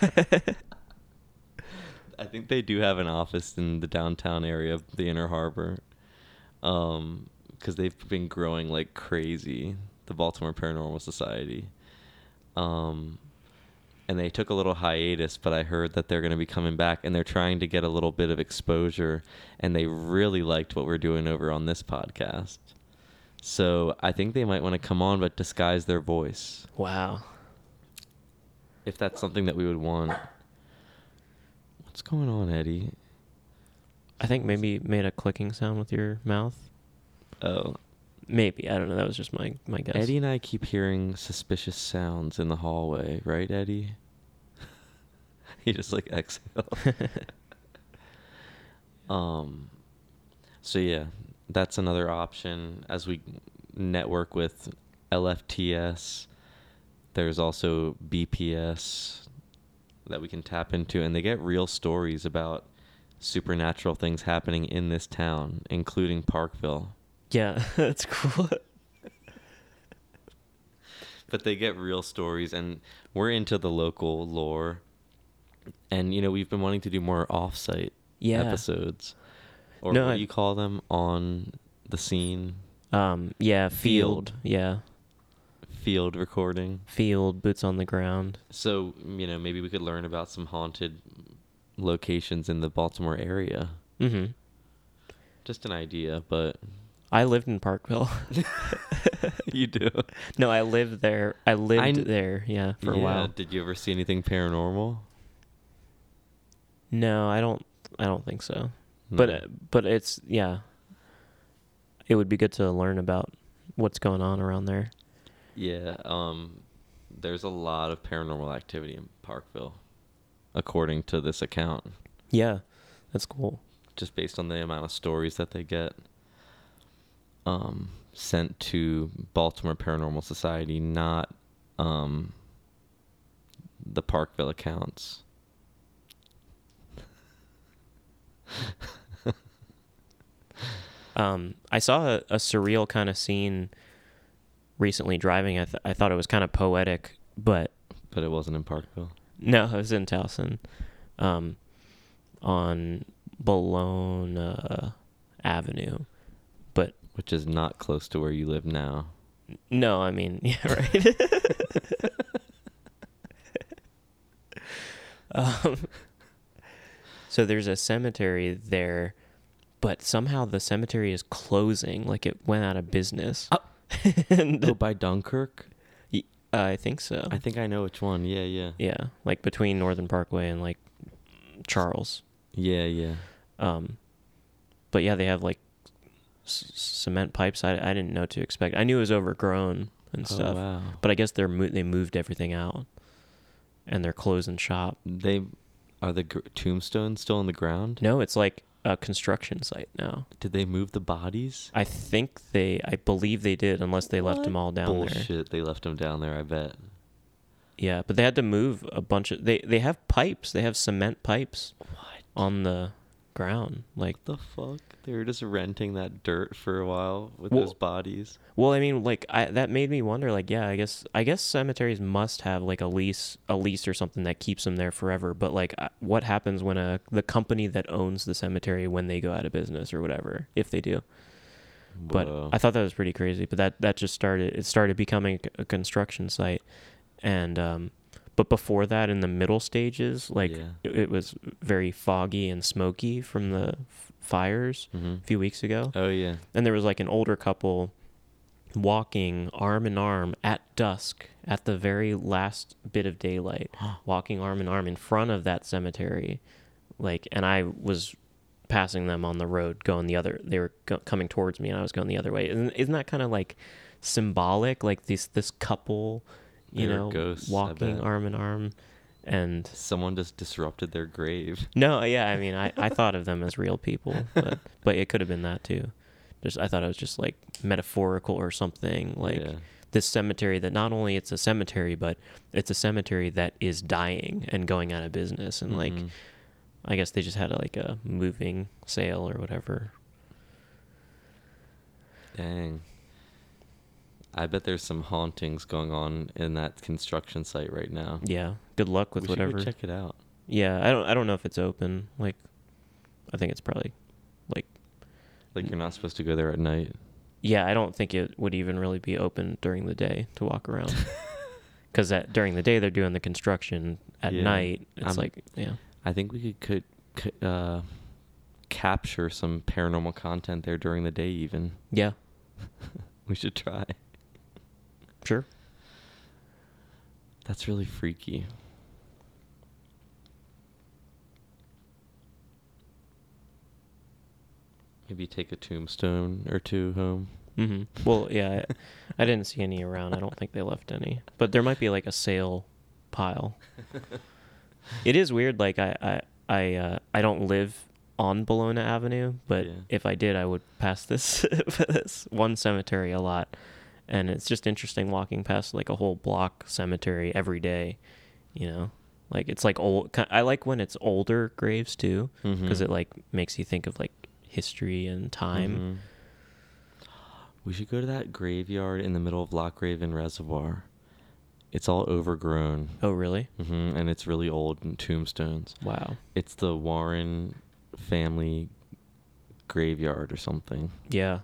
I think they do have an office in the downtown area of the Inner Harbor. Um, because they've been growing like crazy, the Baltimore Paranormal Society. Um, and they took a little hiatus, but I heard that they're going to be coming back and they're trying to get a little bit of exposure. And they really liked what we're doing over on this podcast. So I think they might want to come on, but disguise their voice wow. if that's something that we would want. What's going on, Eddie? I think maybe you made a clicking sound with your mouth. Oh, Maybe. I don't know. That was just my my guess. Eddie and I keep hearing suspicious sounds in the hallway, right, Eddie? he just like exhaled. um, so yeah, that's another option as we network with LFTS. There's also BPS that we can tap into, and they get real stories about supernatural things happening in this town, including Parkville. Yeah, that's cool. but they get real stories and we're into the local lore and you know we've been wanting to do more off-site Yeah. episodes or No, what I- you call them on the scene Um, yeah, field. Field. Yeah, field recording field, boots on the ground. so you know maybe we could learn about some haunted locations in the baltimore area Mm-hmm. just an idea but I lived in Parkville. you do no, I lived there. I lived kn- there. Yeah, for a while. did you ever see anything paranormal No, I don't. I don't think so. But No. uh, but it's yeah. It would be good to learn about what's going on around there. Yeah, um, there's a lot of paranormal activity in Parkville, according to this account, Yeah, that's cool. just based on the amount of stories that they get um, sent to Baltimore Paranormal Society, not um, the Parkville accounts. Um, I saw a, a surreal kind of scene recently driving. I th- I thought it was kind of poetic, but But it wasn't in Parkville. no, it was in Towson, um, on Bellona Avenue. Which is not close to where you live now. no, I mean, yeah, right. um, so there's a cemetery there, but somehow the cemetery is closing, like it went out of business. and oh, by Dunkirk? I think so. I think I know which one. Yeah, yeah. yeah, like between Northern Parkway and like Charles. Yeah, yeah. Um, but yeah, they have like c- cement pipes. I, I didn't know what to expect. I knew it was overgrown and Oh, stuff, wow. but I guess they're mo- they moved everything out, and they're closing shop. They are the gr- tombstones still in the ground? No, it's like a construction site now. Did they move the bodies? I think they, I believe they did, unless they left them all down there. Bullshit. They left them down there. I bet. Yeah, but they had to move a bunch of. They they have pipes. They have cement pipes What? on the ground. Like, the fuck? They were just renting that dirt for a while with Well- those bodies. well, I mean, like I that made me wonder. Like, yeah, I guess I guess cemeteries must have like a lease, a lease or something that keeps them there forever. But like, what happens when a the company that owns the cemetery when they go out of business or whatever, if they do? But Whoa. I thought that was pretty crazy. But that that just started. It started becoming a construction site, and um, but before that, in the middle stages, like Yeah. it, it was very foggy and smoky from the f- fires Mhm. a few weeks ago, Oh yeah. and there was like an older couple walking arm in arm at dusk at the very last bit of daylight, walking arm in arm in front of that cemetery, like, and I was passing them on the road going the other they were go- coming towards me and I was going the other way isn't, isn't that kind of like symbolic like this this couple you know ghosts, walking arm in arm and Someone just disrupted their grave. no yeah I mean I, I thought of them as real people but but it could have been that too just I thought it was just like metaphorical or something like Yeah. this cemetery that not only it's a cemetery but it's a cemetery that is dying and going out of business and like Mhm. I guess they just had like a moving sale or whatever Dang. I bet there's some hauntings going on in that construction site right now. Yeah. Good luck with we should whatever. check it out. Yeah, I don't I don't know if it's open. Like I think it's probably like Like you're not supposed to go there at night. yeah, I don't think it would even really be open during the day to walk around. Cuz that during the day they're doing the construction at Yeah. night it's I'm- like yeah. I think we could could, could uh, capture some paranormal content there during the day. Even Yeah. we should try. Sure. That's really freaky. Maybe take a tombstone or two home. Mhm. Well, yeah, I, I didn't see any around. I don't think they left any. But there might be like a sale pile. it is weird like I I I uh, I don't live on Bellona Avenue, but Yeah. if I did, I would pass this this one cemetery a lot. And it's just interesting walking past like a whole block cemetery every day, you know? Like it's like old I like when it's older graves too because Mhm. it like makes you think of like history and time. Mhm. We should go to that graveyard in the middle of Loch Raven Reservoir. It's all overgrown. Oh, really? mm-hmm. and it's really old and tombstones. Wow. It's the Warren family graveyard or something. Yeah.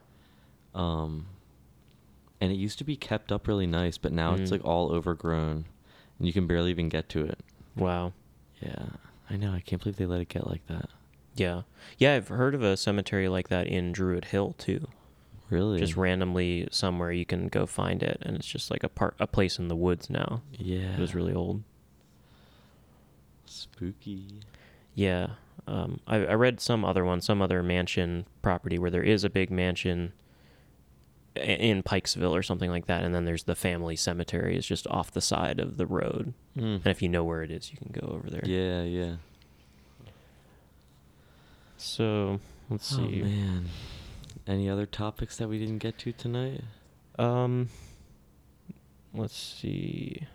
Um, and it used to be kept up really nice, but now it's Mm. like all overgrown, and you can barely even get to it. Wow. Yeah, I know. I can't believe they let it get like that. Yeah. Yeah, I've heard of a cemetery like that in Druid Hill too. Really? Just randomly somewhere you can go find it and it's just like a part a place in the woods now. Yeah. It was really old. spooky. Yeah. Um I I read some other one, some other mansion property where there is a big mansion in Pikesville or something like that and then there's the family cemetery is just off the side of the road. Mm. And if you know where it is, you can go over there. Yeah, yeah. So, let's Oh see. man. Any other topics that we didn't get to tonight? Um, let's see.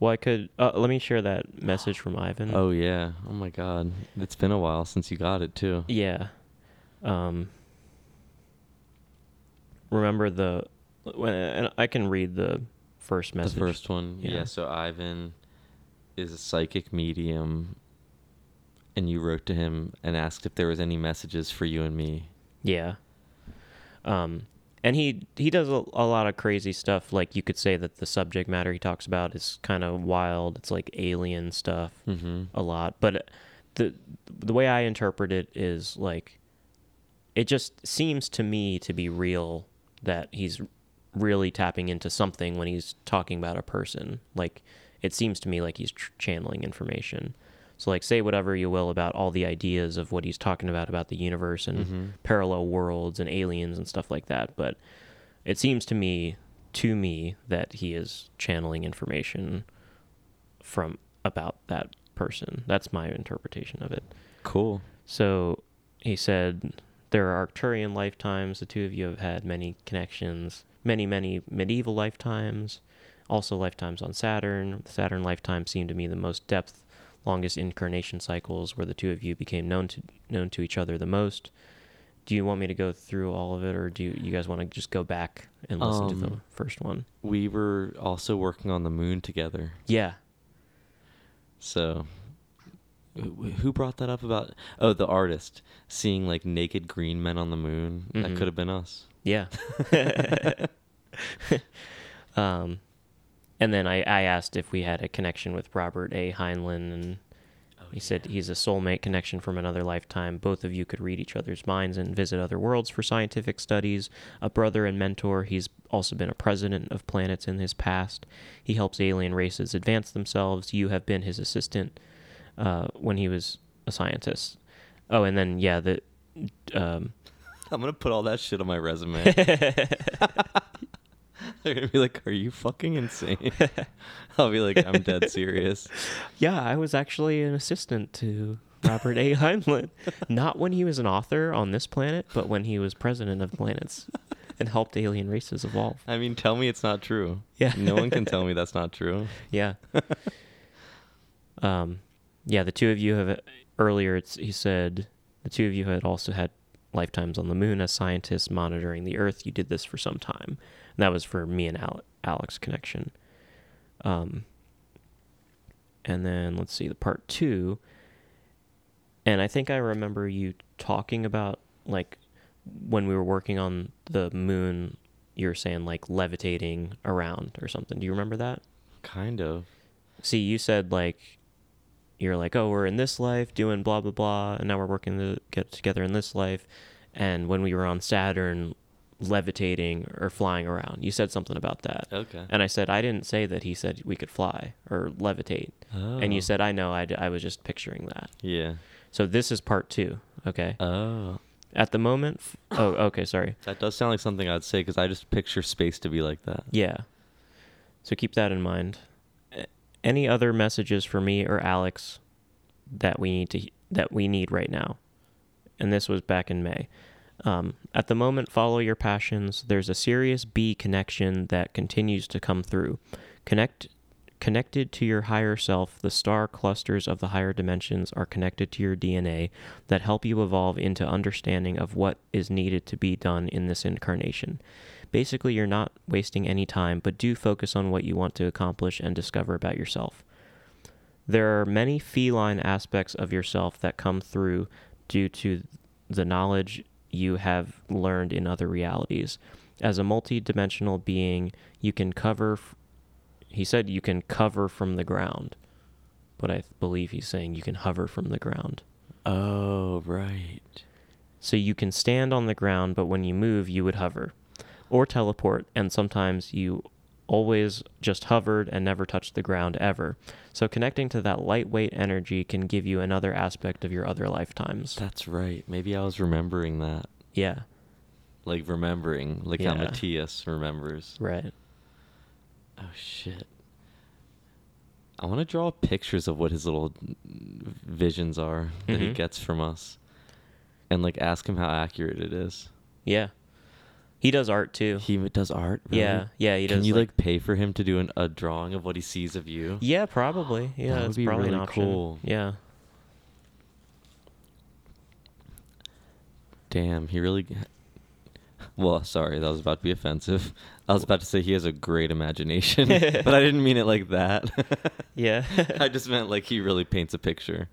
Well, I could. Uh, let me share that message from Ivan. Oh yeah. Oh my god. It's been a while since you got it too. yeah. Um. Remember the when and I can read the first message. The first one. Yeah. Yeah. So Ivan is a psychic medium and you wrote to him and asked if there was any messages for you and me. Yeah. Um, and he he does a, a lot of crazy stuff. Like you could say that the subject matter he talks about is kind of wild. It's like alien stuff. Mm-hmm. a lot but the the way i interpret it is like it just seems to me to be real that he's really tapping into something when he's talking about a person like it seems to me like he's tr- channeling information so like say whatever you will about all the ideas of what he's talking about about the universe and Mhm. parallel worlds and aliens and stuff like that but it seems to me to me that he is channeling information from about that person. That's my interpretation of it. Cool. So he said, There are Arcturian lifetimes. The two of you have had many connections, many, many medieval lifetimes, also lifetimes on Saturn. The Saturn lifetime seemed to me the most depth longest incarnation cycles where the two of you became known to known to each other the most. Do you want me to go through all of it, or do you, you guys want to just go back and listen to the Um, first one? We were also working on the moon together. Yeah, So, who brought that up about? Oh, the artist seeing like naked green men on the moon. That Mhm. could have been us. Yeah. um, and then I, I asked if we had a connection with Robert A. Heinlein, and he said he's a soulmate connection from another lifetime. Both of you could read each other's minds and visit other worlds for scientific studies. A brother and mentor. He's also been a president of planets in his past. He helps alien races advance themselves. You have been his assistant uh, when he was a scientist. Oh, and then yeah, the um, I'm gonna put all that shit on my resume. They're gonna be like, "Are you fucking insane?" I'll be like, "I'm dead serious." Yeah, I was actually an assistant to Robert A. Heinlein. Not when he was an author on this planet, but when he was president of planets and helped alien races evolve. I mean, tell me it's not true. Yeah. No one can tell me that's not true. Yeah. um, yeah, the two of you have earlier. It's he said the two of you had also had lifetimes on the moon as scientists monitoring the Earth. You did this for some time. And that was for me and Ale- Alex connection. Um, and then let's see the part two. And I think I remember you talking about like when we were working on the moon. You were saying like levitating around or something. Do you remember that? Kind of. See, you said like you're like, oh, we're in this life doing blah blah blah, and now we're working to get together in this life. And when we were on Saturn, levitating or flying around, you said something about that. Okay. And I said I didn't say that. He said we could fly or levitate, Oh. and you Oh. said I know. I, d- I was just picturing that. Yeah. So this is part two. Okay. Oh. At the moment, f- oh, okay, sorry. That does sound like something I'd say because I just picture space to be like that. Yeah. So keep that in mind. Any other messages for me or Alex that we need to that we need right now? And this was back in May. Um, at the moment, follow your passions. There's a Sirius B connection that continues to come through. Connect connected to your higher self, the star clusters of the higher dimensions are connected to your DNA that help you evolve into understanding of what is needed to be done in this incarnation. Basically, you're not wasting any time, but do focus on what you want to accomplish and discover about yourself. There are many feline aspects of yourself that come through due to the knowledge you have learned in other realities. As a multi-dimensional being, you can cover f- he said you can cover from the ground. But I believe he's saying you can hover from the ground. Oh, right. So you can stand on the ground, but when you move, you would hover or teleport. And sometimes you always just hovered and never touched the ground ever. So connecting to that lightweight energy can give you another aspect of your other lifetimes. That's right. Maybe I was remembering that. yeah, Like remembering, like how Matías remembers. right. Oh shit. I want to draw pictures of what his little visions are that he Mhm. gets from us, and like ask him how accurate it is. Yeah. He does art too. He does art. really? Yeah, yeah, he does. Can you like- like, pay for him to do an, a drawing of what he sees of you? Yeah, probably. Yeah, That would be probably really cool. Yeah. Damn, he really. Well, sorry, that was about to be offensive. I was about to say he has a great imagination, but I didn't mean it like that. Yeah. I just meant like he really paints a picture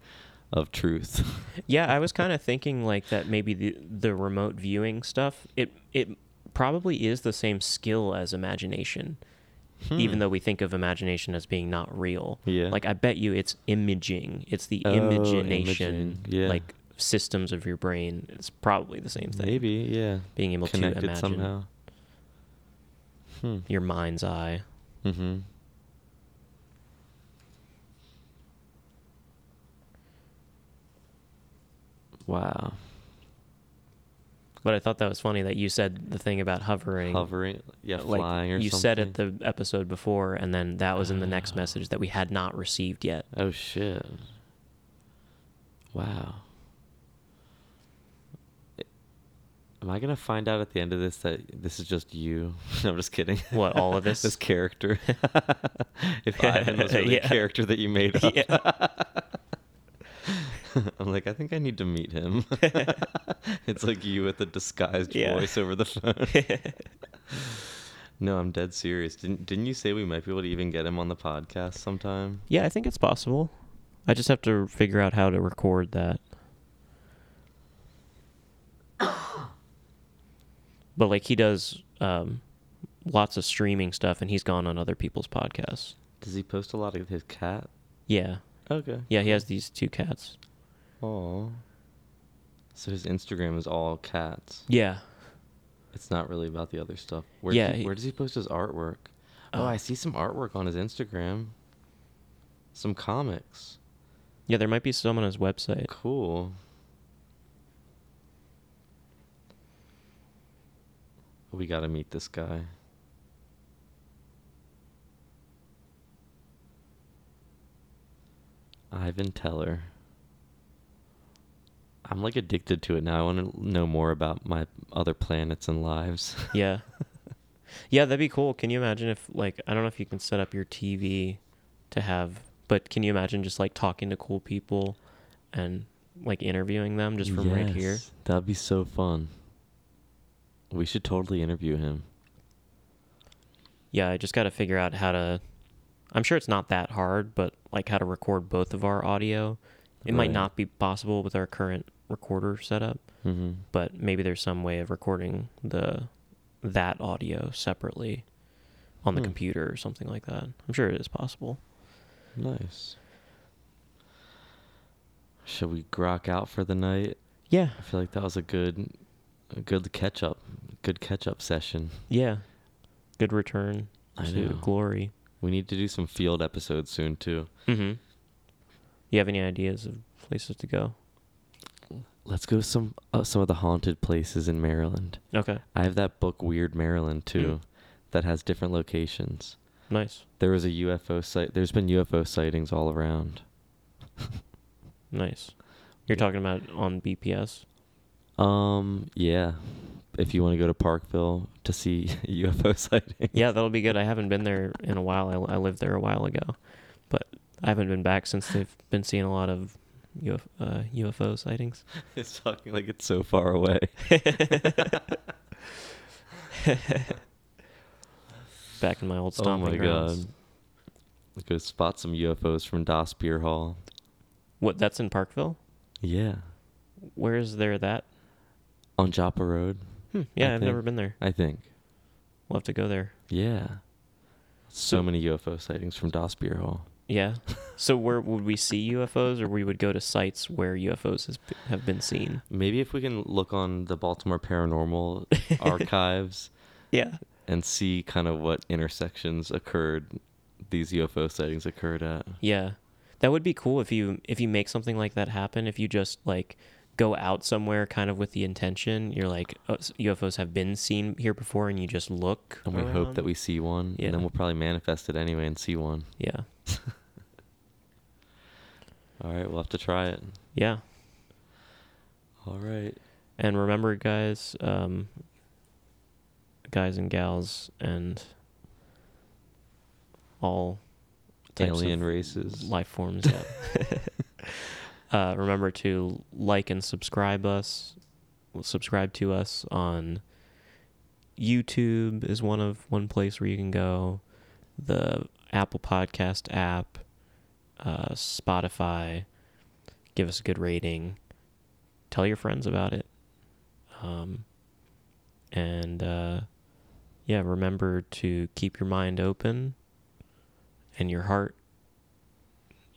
of truth. Yeah, I was kind of thinking like that maybe the the remote viewing stuff it it probably is the same skill as imagination. Even Hmm. though we think of imagination as being not real. Yeah. Like I bet you it's imaging. It's the Oh, imagination imaging, yeah. like systems of your brain. It's probably the same thing. Maybe, yeah. Being able to Connected imagine somehow. Hmm. your mind's eye. Mm-hmm. Wow. But I thought that was funny that you said the thing about hovering. Hovering, yeah, like flying or something. you something. said it the episode before, and then that was in the next Ah. message that we had not received yet. Oh shit! Wow. Am I gonna find out at the end of this that this is just you? no, I'm just kidding. What, all of this? this character. if Ivan was really Yeah. a character that you made up. Yeah. I'm like, I think I need to meet him. it's like you with a disguised Yeah. voice over the phone. no, I'm dead serious. Didn't didn't you say we might be able to even get him on the podcast sometime? Yeah, I think it's possible. I just have to figure out how to record that. but like he does um, lots of streaming stuff, and he's gone on other people's podcasts. Does he post a lot of his cat? Yeah, Okay. yeah, he has these two cats. Oh. So his Instagram is all cats. Yeah, It's not really about the other stuff. Where Yeah, he, he- where does he post his artwork? Oh, Uh, I see some artwork on his Instagram. Some comics. yeah, there might be some on his website. Cool. We gotta meet this guy. Ivan Teller. I'm like addicted to it now. I want to know more about my other planets and lives. Yeah, yeah, that'd be cool. Can you imagine if like I don't know if you can set up your TV to have, but can you imagine just like talking to cool people and like interviewing them just from right here? That'd be so fun. We should totally interview him. Yeah, I just got to figure out how to. I'm sure it's not that hard, but like how to record both of our audio. It might not be possible with our current recorder setup, hmm but maybe there's some way of recording the that audio separately on the Hmm. computer or something like that. I'm sure it is possible. Nice. Should we grok out for the night? Yeah, I feel like that was a good, a good catch up, good catch up session. yeah. Good return I to know. glory. We need to do some field episodes soon too. Mm-hmm. You have any ideas of places to go? Let's go to some uh, some of the haunted places in Maryland. Okay, I have that book Weird Maryland too, Mm. that has different locations. nice, There was a UFO site. There's been UFO sightings all around. nice. You're talking about on BPS? Um, yeah. If you want to go to Parkville to see UFO sightings. Yeah, that'll be good. I haven't been there in a while. I, I lived there a while ago, but I haven't been back since they've been seeing a lot of Uf, uh, UFO sightings. It's talking like it's so far away. Back in my old stomping oh stomping my grounds. god. Go spot some UFOs from Das Beer Hall. What? That's in Parkville. Yeah. Where is there that? On Joppa Road, Hmm, yeah, I I've think- never been there. I think. We'll have to go there. Yeah. So So- many UFO sightings from Das Beer Hall. Yeah. so where would we see UFOs, or we would go to sites where UFOs has, have been seen? Maybe if we can look on the Baltimore Paranormal archives Yeah. and see kind of what intersections occurred, these UFO sightings occurred at. Yeah. That would be cool if you if you make something like that happen. If you just like go out somewhere kind of with the intention, you're like oh, UFOs have been seen here before, and you just look. And we hope that we see one, Yeah. and then we'll probably manifest it anyway and see one. Yeah. All right, we'll have to try it. Yeah. All right. And remember, guys, um, guys and gals, and all types Alien of races. life forms. Yeah. uh, remember to like and subscribe us. Subscribe to us on YouTube is one of one place where you can go. The Apple Podcast app, uh, Spotify. Give us a good rating. Tell your friends about it. Um, and uh, yeah, remember to keep your mind open and your heart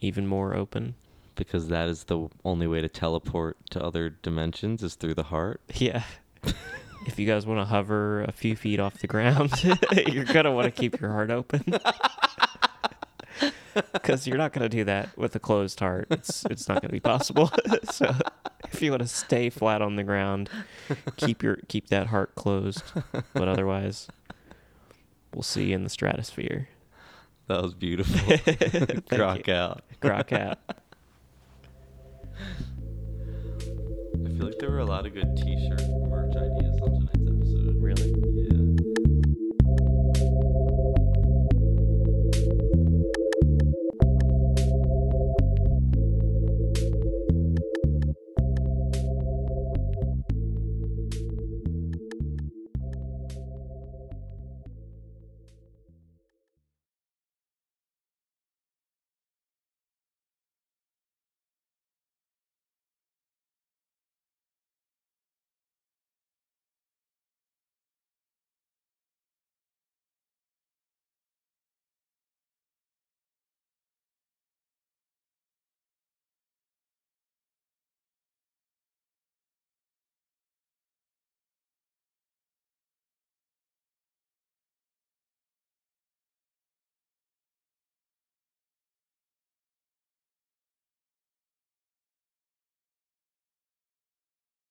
even more open. Because that is the only way to teleport to other dimensions is through the heart. Yeah. if you guys want to hover a few feet off the ground, you're going to want to keep your heart open. Because you're not going to do that with a closed heart. It's, it's not going to be possible. so if you want to stay flat on the ground, keep your keep that heart closed. But otherwise, we'll see you in the stratosphere. That was beautiful. Crock out. Crock out. I feel like there were a lot of good T-shirt merch ideas.